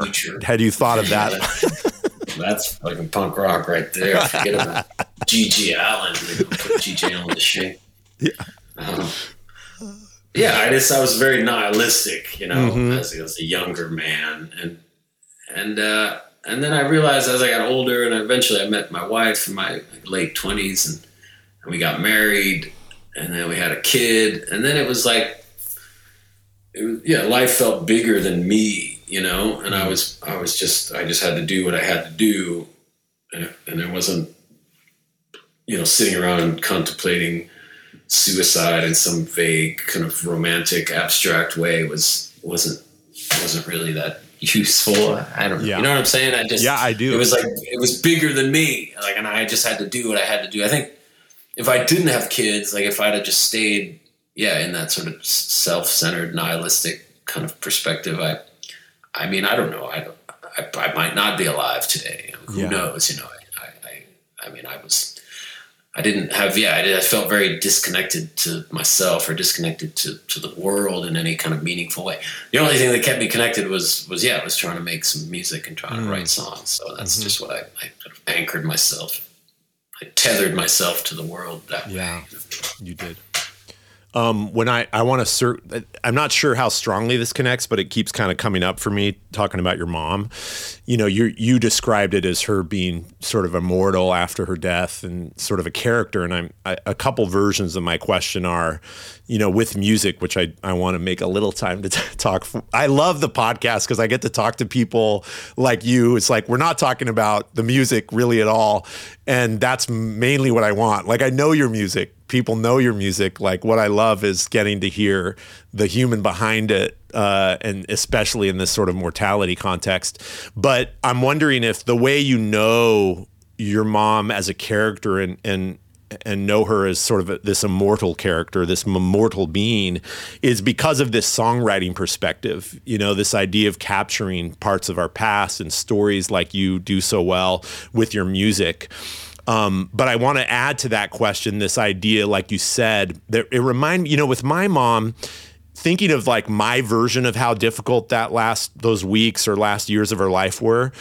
[SPEAKER 1] Had you thought of that?
[SPEAKER 2] That's fucking punk rock right there. Forget about G.G. Allin. Put G.G. Allin to shame.
[SPEAKER 1] Yeah.
[SPEAKER 2] Um, yeah, I just I was very nihilistic, you know,
[SPEAKER 1] Mhm.
[SPEAKER 2] as, as a younger man, and and uh, and then I realized as I got older, and eventually I met my wife in my late twenties, and, and we got married, and then we had a kid, and then it was like, it was, yeah, life felt bigger than me, you know, and I was I was just I just had to do what I had to do, and, and there wasn't, you know, sitting around contemplating suicide in some vague kind of romantic abstract way was wasn't wasn't really that useful. I don't know.
[SPEAKER 1] Yeah.
[SPEAKER 2] You know what I'm saying? I just
[SPEAKER 1] Yeah, I do.
[SPEAKER 2] It was like it was bigger than me. Like and I just had to do what I had to do. I think if I didn't have kids, like if I'd have just stayed yeah, in that sort of self-centered nihilistic kind of perspective, I I mean, I don't know. I don't I, I might not be alive today. Who
[SPEAKER 1] Yeah.
[SPEAKER 2] knows, you know? I, I I I mean, I was I didn't have, yeah, I, did, I felt very disconnected to myself or disconnected to, to the world in any kind of meaningful way. The only thing that kept me connected was, was yeah, I was trying to make some music and trying to write songs. So that's just what I, I sort of anchored myself. I tethered myself to the world that way.
[SPEAKER 1] Yeah, you did. Um, when I, I want to cert, I'm not sure how strongly this connects, but it keeps kind of coming up for me talking about your mom. You know, you you described it as her being sort of immortal after her death and sort of a character. And I'm I, a couple versions of my question are, you know, with music, which I I want to make a little time to t- talk. I love the podcast because I get to talk to people like you. It's like we're not talking about the music really at all, and that's mainly what I want. Like I know your music people know your music. Like what I love is getting to hear the human behind it, uh, and especially in this sort of mortality context. But I'm wondering if the way you know your mom as a character and and and know her as sort of a, this immortal character, this immortal being, is because of this songwriting perspective. You know, this idea of capturing parts of our past and stories like you do so well with your music. Um, but I want to add to that question this idea, like you said, that it remind you know, with my mom, thinking of like my version of how difficult that last those weeks or last years of her life were.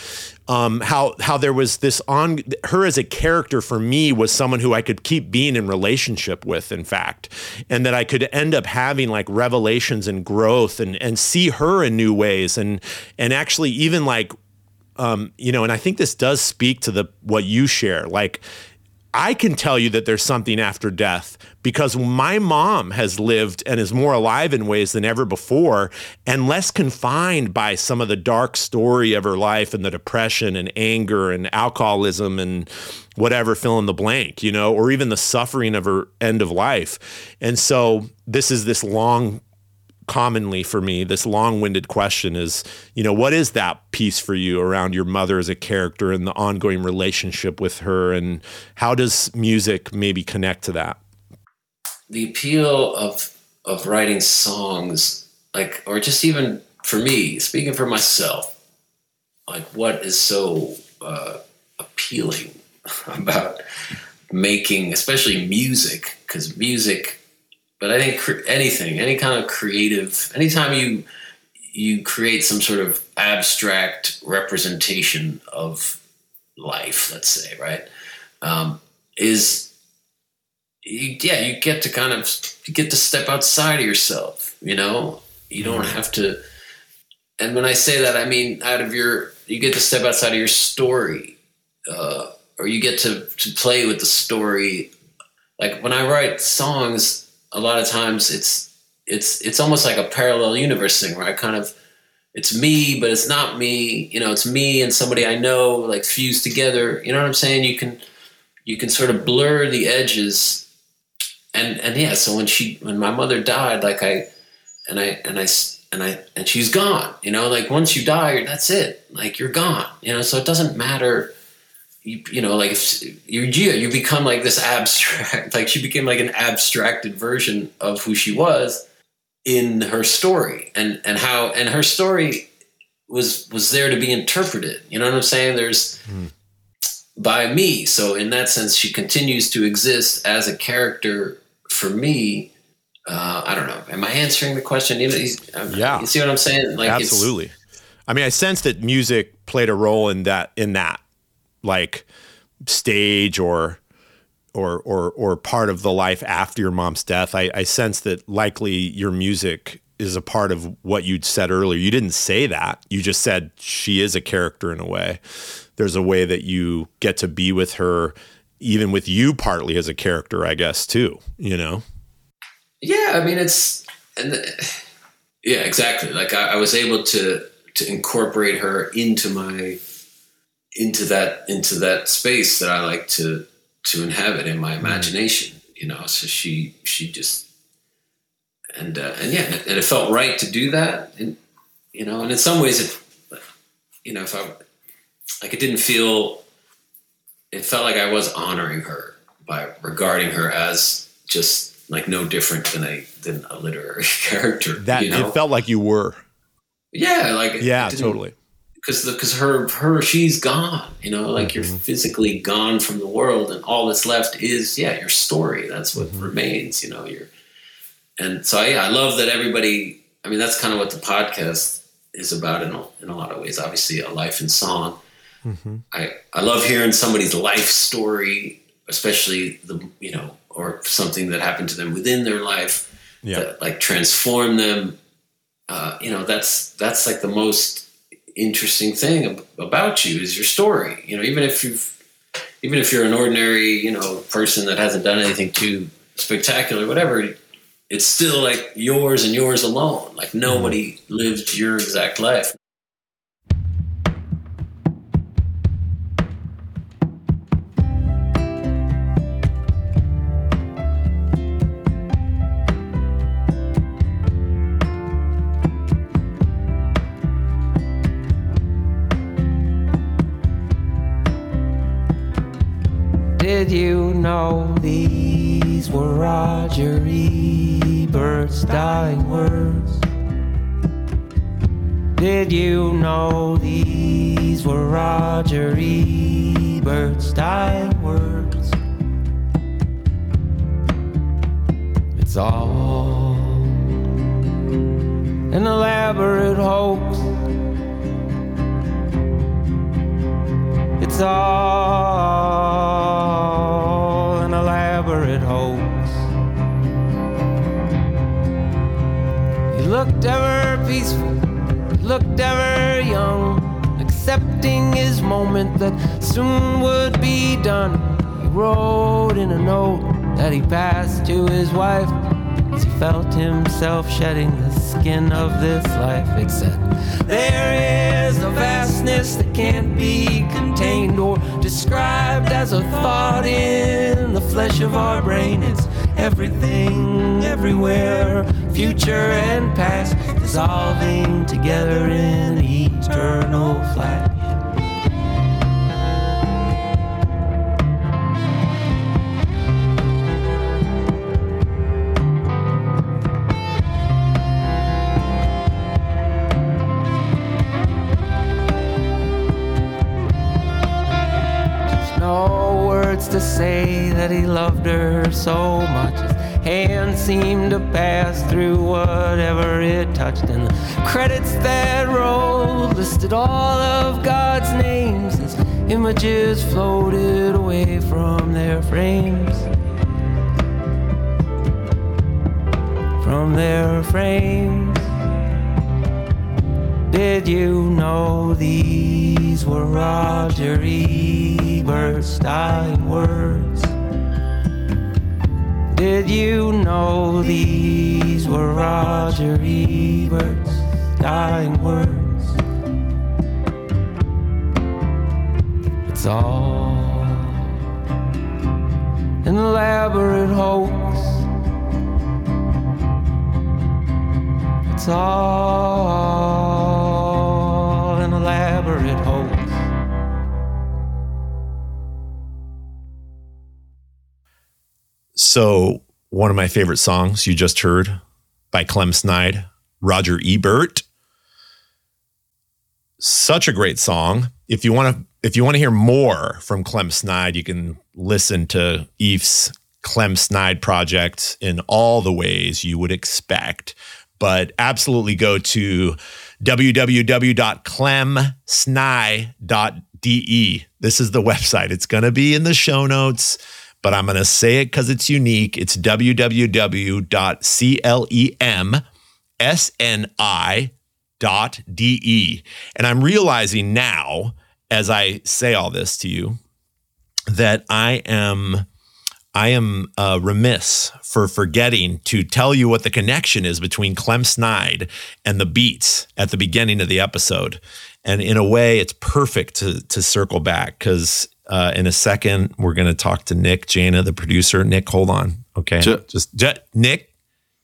[SPEAKER 1] Um, how how there was this on her as a character for me was someone who I could keep being in relationship with, in fact, and that I could end up having like revelations and growth and and see her in new ways and and actually even like um, you know, and I think this does speak to the what you share. Like, I can tell you that there's something after death because my mom has lived and is more alive in ways than ever before and less confined by some of the dark story of her life and the depression and anger and alcoholism and whatever fill in the blank, you know, or even the suffering of her end of life. And so this is this long commonly for me this long-winded question is you know what is that piece for you around your mother as a character and the ongoing relationship with her and how does music maybe connect to that
[SPEAKER 2] The appeal of of writing songs, like, or just even for me, speaking for myself, like what is so uh, appealing about making, especially music, because music. But I think cre- anything, any kind of creative, anytime you you create some sort of abstract representation of life, let's say, right, um, is you, yeah, you get to kind of you get to step outside of yourself. You know, you don't have to. And when I say that, I mean out of your, you get to step outside of your story, uh, or you get to to play with the story. Like when I write songs, a lot of times it's it's it's almost like a parallel universe thing where I kind of it's me, but it's not me. You know, it's me and somebody I know, like fused together. You know what I'm saying? You can you can sort of blur the edges. And and yeah, so when she when my mother died, like I and I and I and I and she's gone. You know, like once you die, that's it. Like you're gone. You know, so it doesn't matter. You, you know, like if you you become like this abstract. Like she became like an abstracted version of who she was in her story, and and how and her story was was there to be interpreted. You know what I'm saying? There's mm. by me. So in that sense, she continues to exist as a character for me uh, I don't know. Am I answering the question? yeah. You see what I'm saying?
[SPEAKER 1] Like absolutely. I mean, I sense that music played a role in that in that like stage or or or or part of the life after your mom's death. I, I sense that likely your music is a part of what you'd said earlier. You didn't say that. You just said she is a character in a way. There's a way that you get to be with her, even with you partly as a character, I guess, too, you know?
[SPEAKER 2] Yeah, I mean it's yeah, exactly. Like I, I was able to to incorporate her into my into that into that space that I like to to inhabit in my mm-hmm. imagination. You know, so she she just and uh, and yeah, and it felt right to do that. And you know, and in some ways, it you know, if I like, it didn't feel. It felt like I was honoring her by regarding her as just like no different than a than a literary character.
[SPEAKER 1] That you know? it felt like you were.
[SPEAKER 2] Yeah, like
[SPEAKER 1] yeah, totally.
[SPEAKER 2] Because because her her she's gone. You know, like mm-hmm. you're physically gone from the world, and all that's left is yeah your story. That's what mm-hmm. remains. You know, you're. And so yeah, I love that everybody. I mean, that's kind of what the podcast is about in a, in a lot of ways. Obviously, a life in song. Mm-hmm. I I love hearing somebody's life story, especially the you know or something that happened to them within their life yeah. that like transform them. Uh, you know, that's that's like the most interesting thing about you is your story. You know, even if you've even if you're an ordinary, you know, person that hasn't done anything too spectacular, whatever, it's still like yours and yours alone. Like nobody lived your exact life.
[SPEAKER 4] These were Roger Ebert's dying words? Did you know these were Roger Ebert's dying words? It's all an elaborate hoax. It's all looked ever peaceful, looked ever young, accepting his moment that soon would be done. He wrote in a note that he passed to his wife as he felt himself shedding the skin of this life. Except there is a vastness that can't be contained or described as a thought in the flesh of our brain. It's everything, everywhere, future and past, dissolving together in eternal flash. Say that he loved her so much. His hand seemed to pass through whatever it touched, and the credits that rolled listed all of God's names as images floated away from their frames. From their frames. Did you know these were Roger Dying words? Did you know these were Roger Ebert's dying words? It's all an elaborate hoax. It's all
[SPEAKER 1] So, one of my favorite songs you just heard by Clem Snide, Roger Ebert. Such a great song. If you want to if you want to hear more from Clem Snide, you can listen to Eef's Clem Snide project in all the ways you would expect. But absolutely go to www.clemsnide.de. This is the website. It's going to be in the show notes but I'm going to say it because it's unique. It's www.clemsni.de. And I'm realizing now, as I say all this to you, that I am. I am uh, remiss for forgetting to tell you what the connection is between Clem Snide and the beats at the beginning of the episode. And in a way, it's perfect to, to circle back because uh, in a second, we're going to talk to Nick Jaina, the producer. Nick, hold on. Okay.
[SPEAKER 3] J-
[SPEAKER 1] just, just, Nick,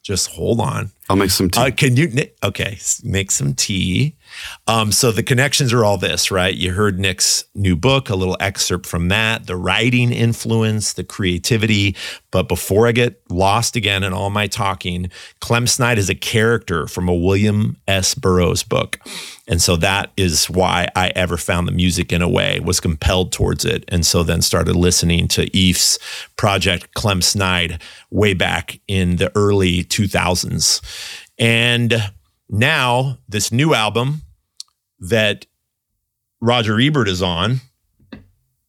[SPEAKER 1] just hold on.
[SPEAKER 3] I'll make some tea.
[SPEAKER 1] Uh, can you, Nick? Okay. Make some tea. Um, so the connections are all this, right? You heard Nick's new book, a little excerpt from that, the writing influence, the creativity. But before I get lost again in all my talking, Clem Snide is a character from a William S. Burroughs book. And so that is why I ever found the music in a way, was compelled towards it. And so then started listening to Eef's project, Clem Snide, way back in the early 2000s. And now this new album that Roger Ebert is on,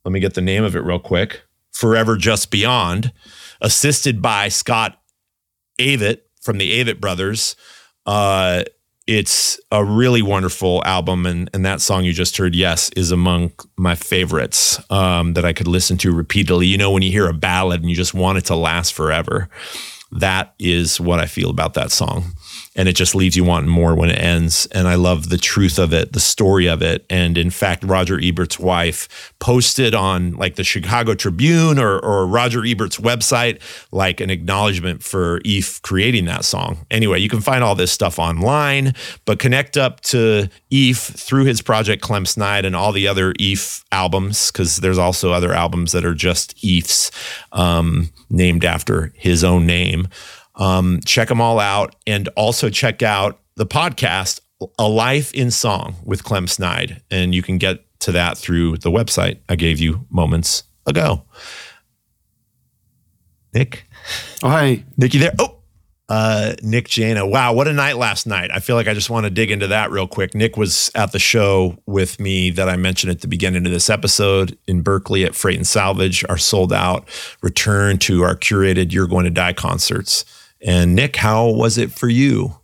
[SPEAKER 1] let me get the name of it real quick Forever Just Beyond, assisted by Scott Avett from the Avett Brothers. Uh, it's a really wonderful album, and, and that song you just heard, yes, is among my favorites um, that I could listen to repeatedly. You know, when you hear a ballad and you just want it to last forever, that is what I feel about that song and it just leaves you wanting more when it ends. And I love the truth of it, the story of it. And in fact, Roger Ebert's wife posted on like the Chicago Tribune or, or Roger Ebert's website, like an acknowledgement for Eef creating that song. Anyway, you can find all this stuff online, but connect up to Eef through his project Clem Snide and all the other Eef albums, because there's also other albums that are just Eef's um, named after his own name. Um, check them all out and also check out the podcast, A Life in Song with Clem Snide. And you can get to that through the website I gave you moments ago. Nick?
[SPEAKER 3] Oh, hi.
[SPEAKER 1] Nick, you there? Oh, uh, Nick Jaina. Wow, what a night last night. I feel like I just want to dig into that real quick. Nick was at the show with me that I mentioned at the beginning of this episode in Berkeley at Freight and Salvage, our sold out return to our curated You're Going to Die concerts. And Nick, how was it for you?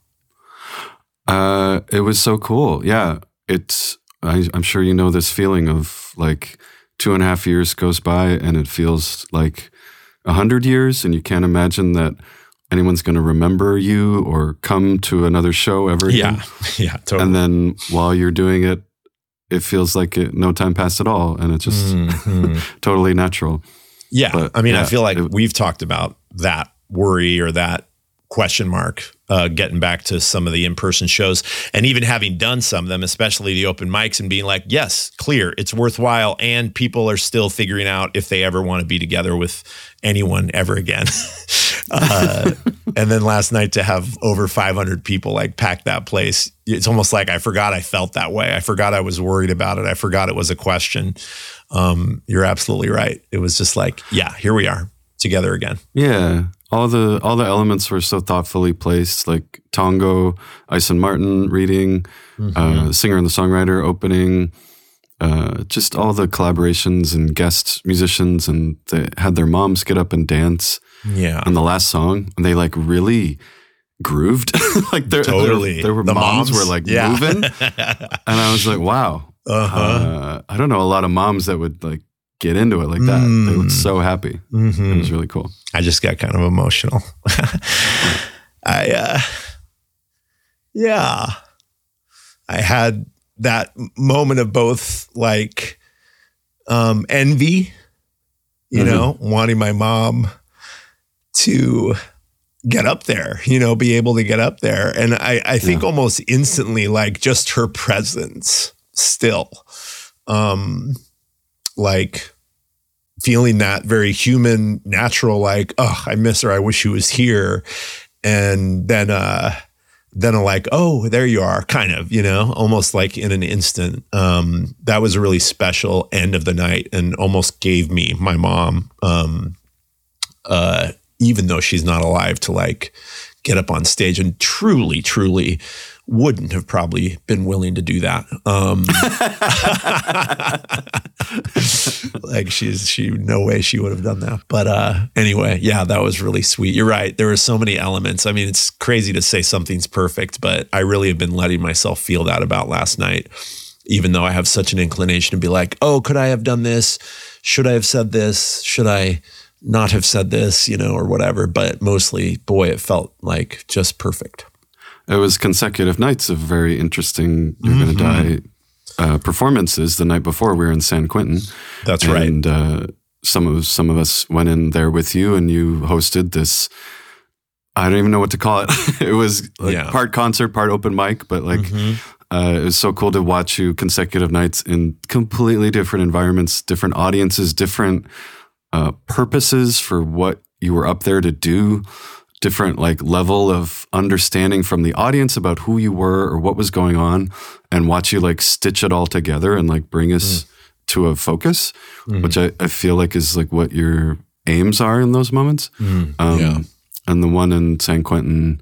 [SPEAKER 3] Uh, it was so cool. Yeah. It's, I, I'm sure you know this feeling of like two and a half years goes by and it feels like a hundred years and you can't imagine that anyone's going to remember you or come to another show ever again.
[SPEAKER 1] Yeah. Yeah. Totally.
[SPEAKER 3] And then while you're doing it, it feels like it, no time passed at all. And it's just
[SPEAKER 1] Mhm.
[SPEAKER 3] totally natural.
[SPEAKER 1] Yeah.
[SPEAKER 3] But,
[SPEAKER 1] I mean, I feel like
[SPEAKER 3] it-
[SPEAKER 1] we've talked about that worry or that question mark uh, getting back to some of the in-person shows and even having done some of them especially the open mics and being like yes clear it's worthwhile and people are still figuring out if they ever want to be together with anyone ever again uh, and then last night to have over 500 people like pack that place, it's almost like I forgot I felt that way. I forgot I was worried about it. I forgot it was a question. Um, you're absolutely right. It was just like, yeah, here we are together again.
[SPEAKER 3] Yeah. All the all the elements were so thoughtfully placed, like Tongo, Eisen-Martin reading, mm-hmm. uh, singer and the songwriter opening, uh, just all the collaborations and guest musicians, and they had their moms get up and dance.
[SPEAKER 1] Yeah.
[SPEAKER 3] On the last song, and they like really grooved. like there,
[SPEAKER 1] totally.
[SPEAKER 3] there, there were
[SPEAKER 1] the
[SPEAKER 3] moms,
[SPEAKER 1] moms,
[SPEAKER 3] were like
[SPEAKER 1] yeah.
[SPEAKER 3] moving, and I was like, wow.
[SPEAKER 1] Uh-huh.
[SPEAKER 3] Uh, I don't know a lot of moms that would like get into it like that. Mm. They looked so happy.
[SPEAKER 1] Mm-hmm.
[SPEAKER 3] It was really cool.
[SPEAKER 1] I just got kind of emotional. I, uh, yeah, I had that moment of both like um, envy, you mm-hmm. know, wanting my mom to get up there, you know, be able to get up there. And I, I think yeah. almost instantly, like just her presence still, um, like feeling that very human, natural, like, oh, I miss her. I wish she was here. And then, uh, then I'm like, oh, there you are, kind of, you know, almost like in an instant. Um, that was a really special end of the night and almost gave me my mom, um, uh, even though she's not alive, to like get up on stage and truly, truly wouldn't have probably been willing to do that. Um, like she's she no way she would have done that. But uh, anyway, yeah, that was really sweet. You're right. There were so many elements. I mean, it's crazy to say something's perfect, but I really have been letting myself feel that about last night. Even though I have such an inclination to be like, oh, could I have done this? Should I have said this? Should I not have said this? You know, or whatever. But mostly, boy, it felt like just perfect
[SPEAKER 3] it was consecutive nights of very interesting you're mm-hmm. going to die uh, performances the night before we were in san quentin
[SPEAKER 1] that's
[SPEAKER 3] and,
[SPEAKER 1] right
[SPEAKER 3] and uh, some of some of us went in there with you and you hosted this i don't even know what to call it it was like yeah. part concert part open mic but like mm-hmm. uh, it was so cool to watch you consecutive nights in completely different environments different audiences different uh, purposes for what you were up there to do different like level of understanding from the audience about who you were or what was going on and watch you like stitch it all together and like bring us mm. to a focus mm. which I, I feel like is like what your aims are in those moments
[SPEAKER 1] mm. um, yeah.
[SPEAKER 3] and the one in san quentin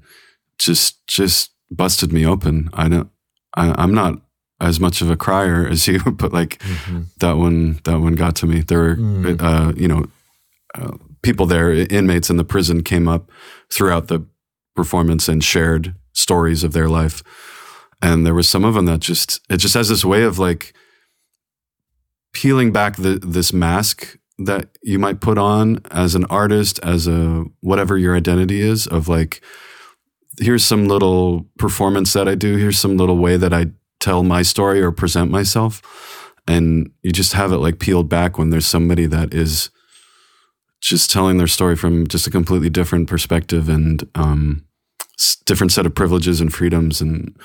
[SPEAKER 3] just just busted me open i don't I, i'm not as much of a crier as you but like mm-hmm. that one that one got to me there were mm. uh, you know uh, people there, inmates in the prison, came up throughout the performance and shared stories of their life. And there was some of them that just it just has this way of like peeling back the this mask that you might put on as an artist, as a whatever your identity is, of like, here's some little performance that I do, here's some little way that I tell my story or present myself. And you just have it like peeled back when there's somebody that is just telling their story from just a completely different perspective and um, different set of privileges and freedoms and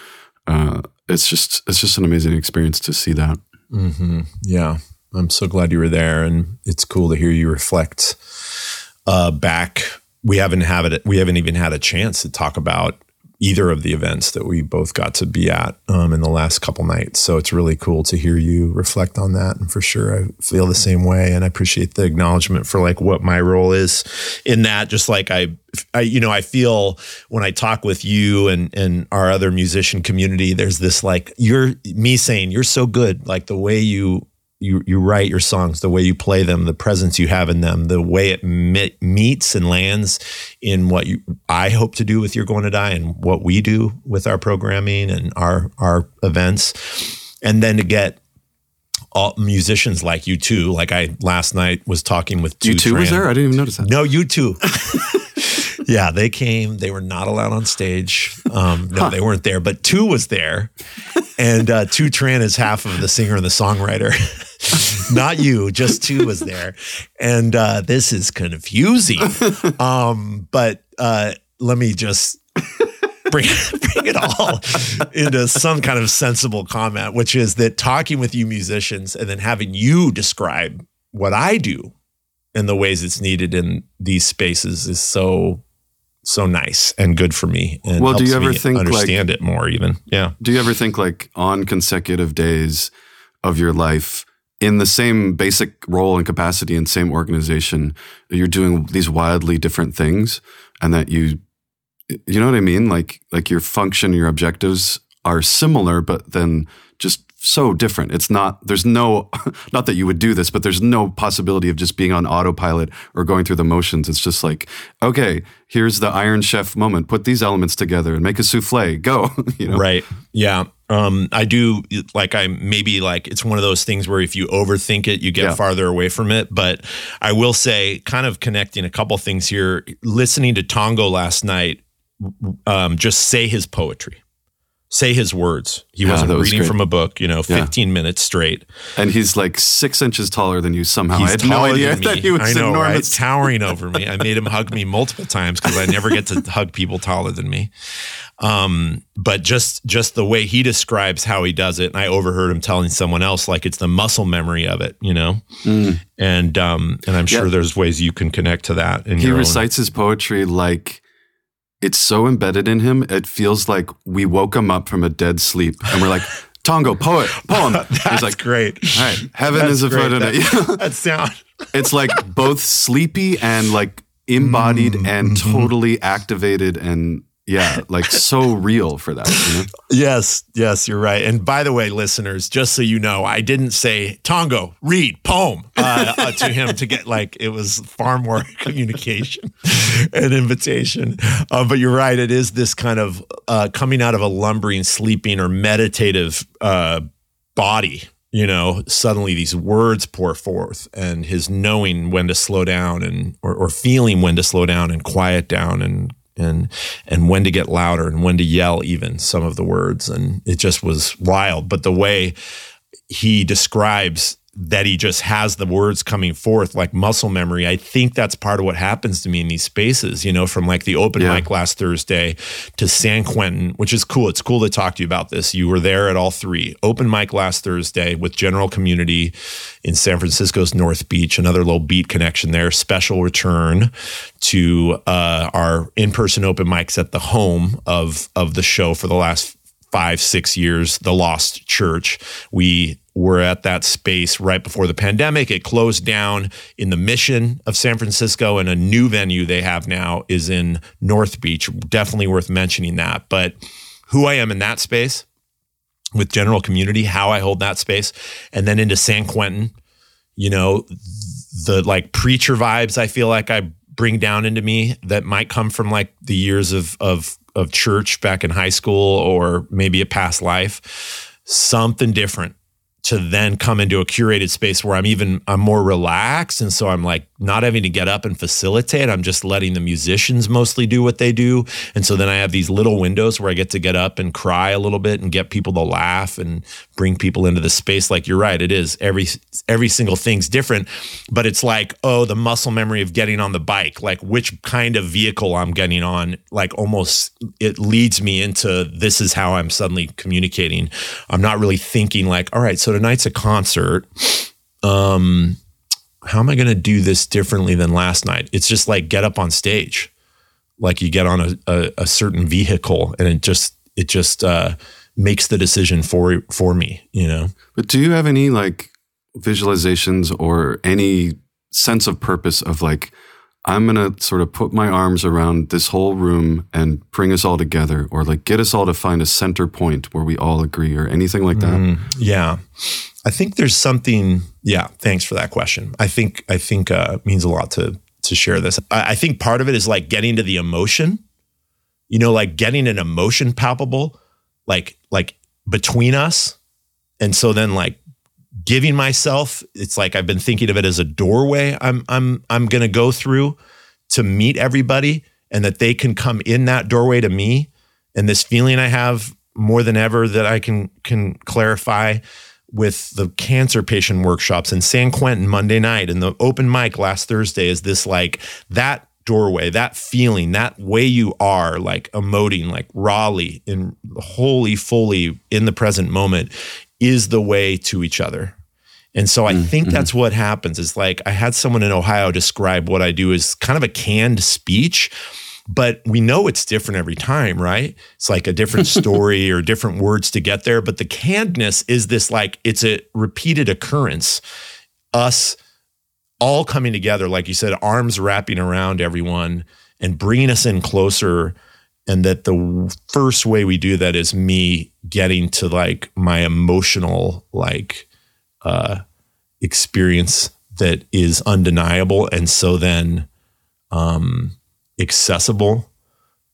[SPEAKER 3] uh, it's just it's just an amazing experience to see that.
[SPEAKER 1] Mm-hmm. yeah. I'm so glad you were there and it's cool to hear you reflect uh, back. We haven't have it we haven't even had a chance to talk about either of the events that we both got to be at um, in the last couple nights. So it's really cool to hear you reflect on that. And for sure, I feel the same way. And I appreciate the acknowledgement for like what my role is in that. Just like I, I, you know, I feel when I talk with you and and our other musician community, there's this like you're me saying you're so good, like the way you you you write your songs, the way you play them, the presence you have in them, the way it meets and lands in what you I hope to do with You're Going to Die and what we do with our programming and our our events, and then to get all musicians like you too. Like I last night was talking with
[SPEAKER 3] you two was there. I didn't even notice that.
[SPEAKER 1] No, you too. yeah, they came. They were not allowed on stage. Um, no, huh. they weren't there, but two was there, and uh, two Tran is half of the singer and the songwriter. not you, just two was there, and uh, this is confusing. Um, but uh, let me just bring bring it all into some kind of sensible comment, which is that talking with you musicians and then having you describe what I do and the ways it's needed in these spaces is so so nice and good for me. And
[SPEAKER 3] Well, do you ever think, like-
[SPEAKER 1] understand it more? Even yeah.
[SPEAKER 3] Do you ever think like on consecutive days of your life in the same basic role and capacity and same organization, you're doing these wildly different things and that you you know what I mean? Like like your function, your objectives are similar, but then just so different. It's not there's no not that you would do this, but there's no possibility of just being on autopilot or going through the motions. It's just like, okay, here's the Iron Chef moment. Put these elements together and make a souffle. Go. you know?
[SPEAKER 1] Right. Yeah. Um, I do like I maybe like it's one of those things where if you overthink it, you get
[SPEAKER 3] Yeah.
[SPEAKER 1] farther away from it. But I will say, kind of connecting a couple things here. Listening to Tongo last night, um, just say his poetry, say his words. He
[SPEAKER 3] Yeah,
[SPEAKER 1] wasn't
[SPEAKER 3] was
[SPEAKER 1] reading
[SPEAKER 3] great.
[SPEAKER 1] from a book. You know,
[SPEAKER 3] Yeah.
[SPEAKER 1] fifteen minutes straight.
[SPEAKER 3] And he's like six inches taller than you somehow.
[SPEAKER 1] He's
[SPEAKER 3] I had no idea that he was
[SPEAKER 1] I know, right?
[SPEAKER 3] enormous.
[SPEAKER 1] Towering over me. I made him hug me multiple times because I never get to hug people taller than me. Um, but just just the way he describes how he does it, and I overheard him telling someone else like it's the muscle memory of it, you know. And um, and I'm sure
[SPEAKER 3] Mm. Yeah.
[SPEAKER 1] there's ways you can connect to that. In
[SPEAKER 3] He
[SPEAKER 1] your own-
[SPEAKER 3] recites his poetry like it's so embedded in him. It feels like we woke him up from a dead sleep and we're like, Tongo, poet, poem. He's like,
[SPEAKER 1] great.
[SPEAKER 3] all right, heaven
[SPEAKER 1] That's
[SPEAKER 3] is a in
[SPEAKER 1] That,
[SPEAKER 3] it.
[SPEAKER 1] that sound.
[SPEAKER 3] it's like both sleepy and like embodied
[SPEAKER 1] Mm,
[SPEAKER 3] and
[SPEAKER 1] mm-hmm.
[SPEAKER 3] totally activated and yeah, like so real for that. You know?
[SPEAKER 1] Yes, yes, you're right. And by the way, listeners, just so you know, I didn't say Tongo, read poem uh, uh, to him to get like it was far more communication and invitation. Uh, but you're right; it is this kind of uh, coming out of a lumbering, sleeping, or meditative uh, body. You know, suddenly these words pour forth, and his knowing when to slow down, and or, or feeling when to slow down and quiet down, and and and when to get louder and when to yell even some of the words. And it just was wild. But the way he describes that he just has the words coming forth like muscle memory i think that's part of what happens to me in these spaces you know from like the open
[SPEAKER 3] Yeah.
[SPEAKER 1] mic last thursday to san quentin which is cool. It's cool to talk to you about this. You were there at all three. Open mic last thursday with general community in san francisco's north beach another little beat connection there. Special return to uh, our in-person open mics at the home of of the show for the last five six years the lost church. We were at that space right before the pandemic. It closed down in the mission of san francisco and a new venue they have now is in north beach. Definitely worth mentioning that. But who i am in that space with general community how i hold that space and then into san quentin you know the like preacher vibes I feel like I bring down into me that might come from like the years of of of church back in high school or maybe a past life. Something different to then come into a curated space where I'm even I'm more relaxed. And so I'm like not having to get up and facilitate I'm just letting the musicians mostly do what they do. And so then I have these little windows where I get to get up and cry a little bit and get people to laugh and bring people into the space. Like you're right it is. Every every single thing's different but it's like oh the muscle memory of getting on the bike like which kind of vehicle I'm getting on like almost it leads me into this is how I'm suddenly communicating. I'm not really thinking like all right so tonight's a concert. Um how am I going to do this differently than last night it's just like get up on stage like you get on a, a, a certain vehicle and it just it just uh makes the decision for for me you know
[SPEAKER 3] But do you have any like visualizations or any sense of purpose of like, I'm going to sort of put my arms around this whole room and bring us all together or like get us all to find a center point where we all agree or anything like that?
[SPEAKER 1] Mm, yeah. I think there's something. Yeah. Thanks for that question. I think I think uh, means a lot to to share this. I, I think part of it is like getting to the emotion. You know, like getting an emotion palpable, like like between us, and so then like giving myself. It's like I've been thinking of it as a doorway. I'm I'm I'm gonna go through to meet everybody, and that they can come in that doorway to me. And this feeling I have more than ever that I can can clarify with the cancer patient workshops in San Quentin Monday night and the open mic last Thursday is this like that doorway, that feeling, that way you are, like emoting, like rawly and wholly, fully in the present moment is the way to each other. And so I mm, think mm-hmm. that's what happens is like I had someone in Ohio describe what I do as kind of a canned speech but we know it's different every time, right? It's like a different story or different words to get there. But the cannedness is this like it's a repeated occurrence. Us all coming together, like you said, arms wrapping around everyone and bringing us in closer. And that the first way we do that is me getting to like my emotional like uh, experience that is undeniable, and so then um, accessible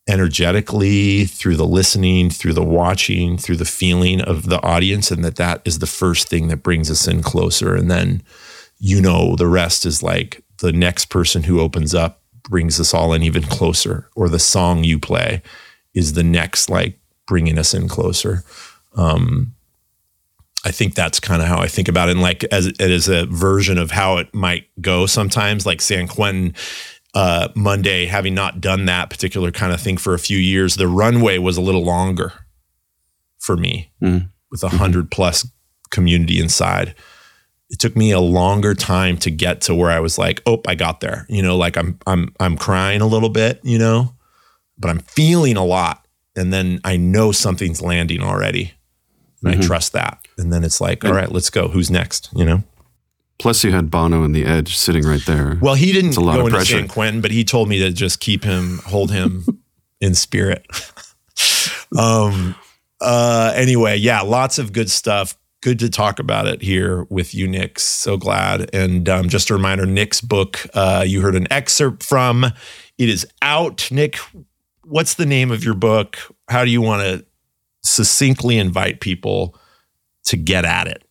[SPEAKER 1] energetically through the listening through the watching through the feeling of the audience and that that is the first thing that brings us in closer and then you know the rest is like the next person who opens up brings us all in even closer or the song you play is the next like bringing us in closer um, I think that's kind of how I think about it. And like as as a version of how it might go sometimes, like San Quentin uh, Monday, having not done that particular kind of thing for a few years, the runway was a little longer for me mm. with a 100 plus community inside. It took me a longer time to get to where I was like, oh, I got there. You know, like I'm I'm I'm crying a little bit, you know, but I'm feeling a lot, and then I know something's landing already, and mm-hmm. I trust that. And then it's like, all right, let's go. Who's next? You know.
[SPEAKER 3] Plus, you had Bono and the Edge sitting right there.
[SPEAKER 1] Well, he didn't go into San Quentin, but he told me to just keep him, hold him in spirit. um. Uh. Anyway, yeah, lots of good stuff. Good to talk about it here with you, Nick. So glad. And um, just a reminder, Nick's book. Uh, you heard an excerpt from. It is out. Nick, what's the name of your book? How do you want to succinctly invite people to get at it?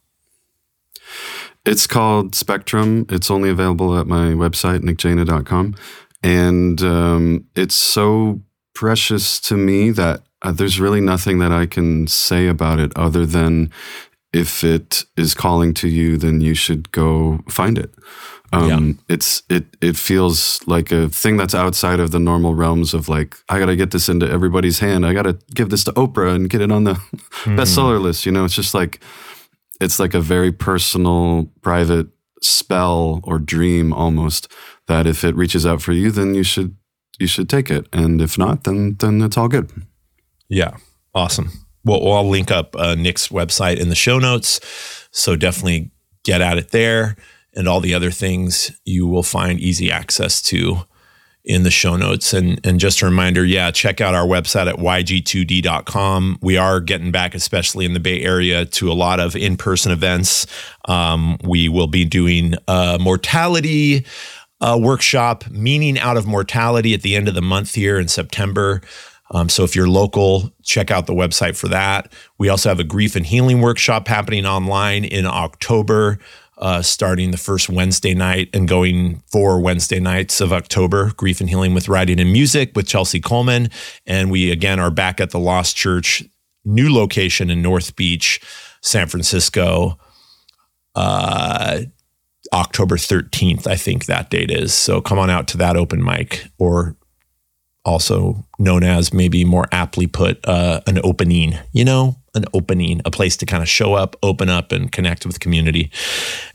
[SPEAKER 3] It's called Spectrum. It's only available at my website, nickjaina.com. And um, it's so precious to me that uh, there's really nothing that I can say about it other than if it is calling to you, then you should go find it. Um, yeah. It's it it feels like a thing that's outside of the normal realms of like I got to get this into everybody's hand. I got to give this to Oprah and get it on the mm. bestseller list. You know, it's just like it's like a very personal, private spell or dream almost that if it reaches out for you, then you should you should take it, and if not, then then it's all good.
[SPEAKER 1] Yeah, awesome. Well, I'll link up uh, Nick's website in the show notes, so definitely get at it there, and all the other things you will find easy access to in the show notes. And, and just a reminder, yeah, check out our website at yg2d.com. We are getting back, especially in the Bay Area, to a lot of in person events. Um, we will be doing a mortality uh, workshop, meaning out of mortality at the end of the month here in September. Um, so if you're local, check out the website for that. We also have a grief and healing workshop happening online in October uh, starting the first Wednesday night and going four Wednesday nights of October, Grief and Healing with Writing and Music with Chelsea Coleman. And we again are back at the Lost Church, new location in North Beach, San Francisco, uh, October 13th, I think that date is. So come on out to that open mic or also known as maybe more aptly put uh, an opening, you know, an opening, a place to kind of show up, open up, and connect with community.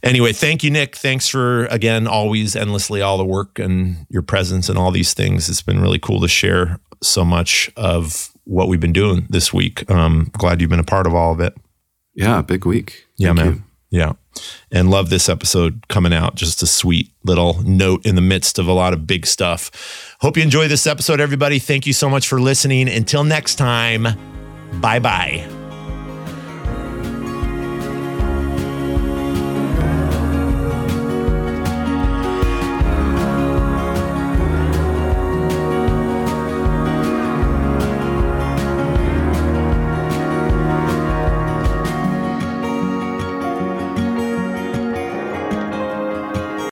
[SPEAKER 1] Anyway, thank you, Nick. Thanks for, again, always endlessly all the work and your presence and all these things. It's been really cool to share so much of what we've been doing this week. Um, glad you've been a part of all of it.
[SPEAKER 3] Yeah, big week.
[SPEAKER 1] Yeah, man. You. Yeah. And love this episode coming out. Just a sweet little note in the midst of a lot of big stuff. Hope you enjoy this episode, everybody. Thank you so much for listening. Until next time, bye bye.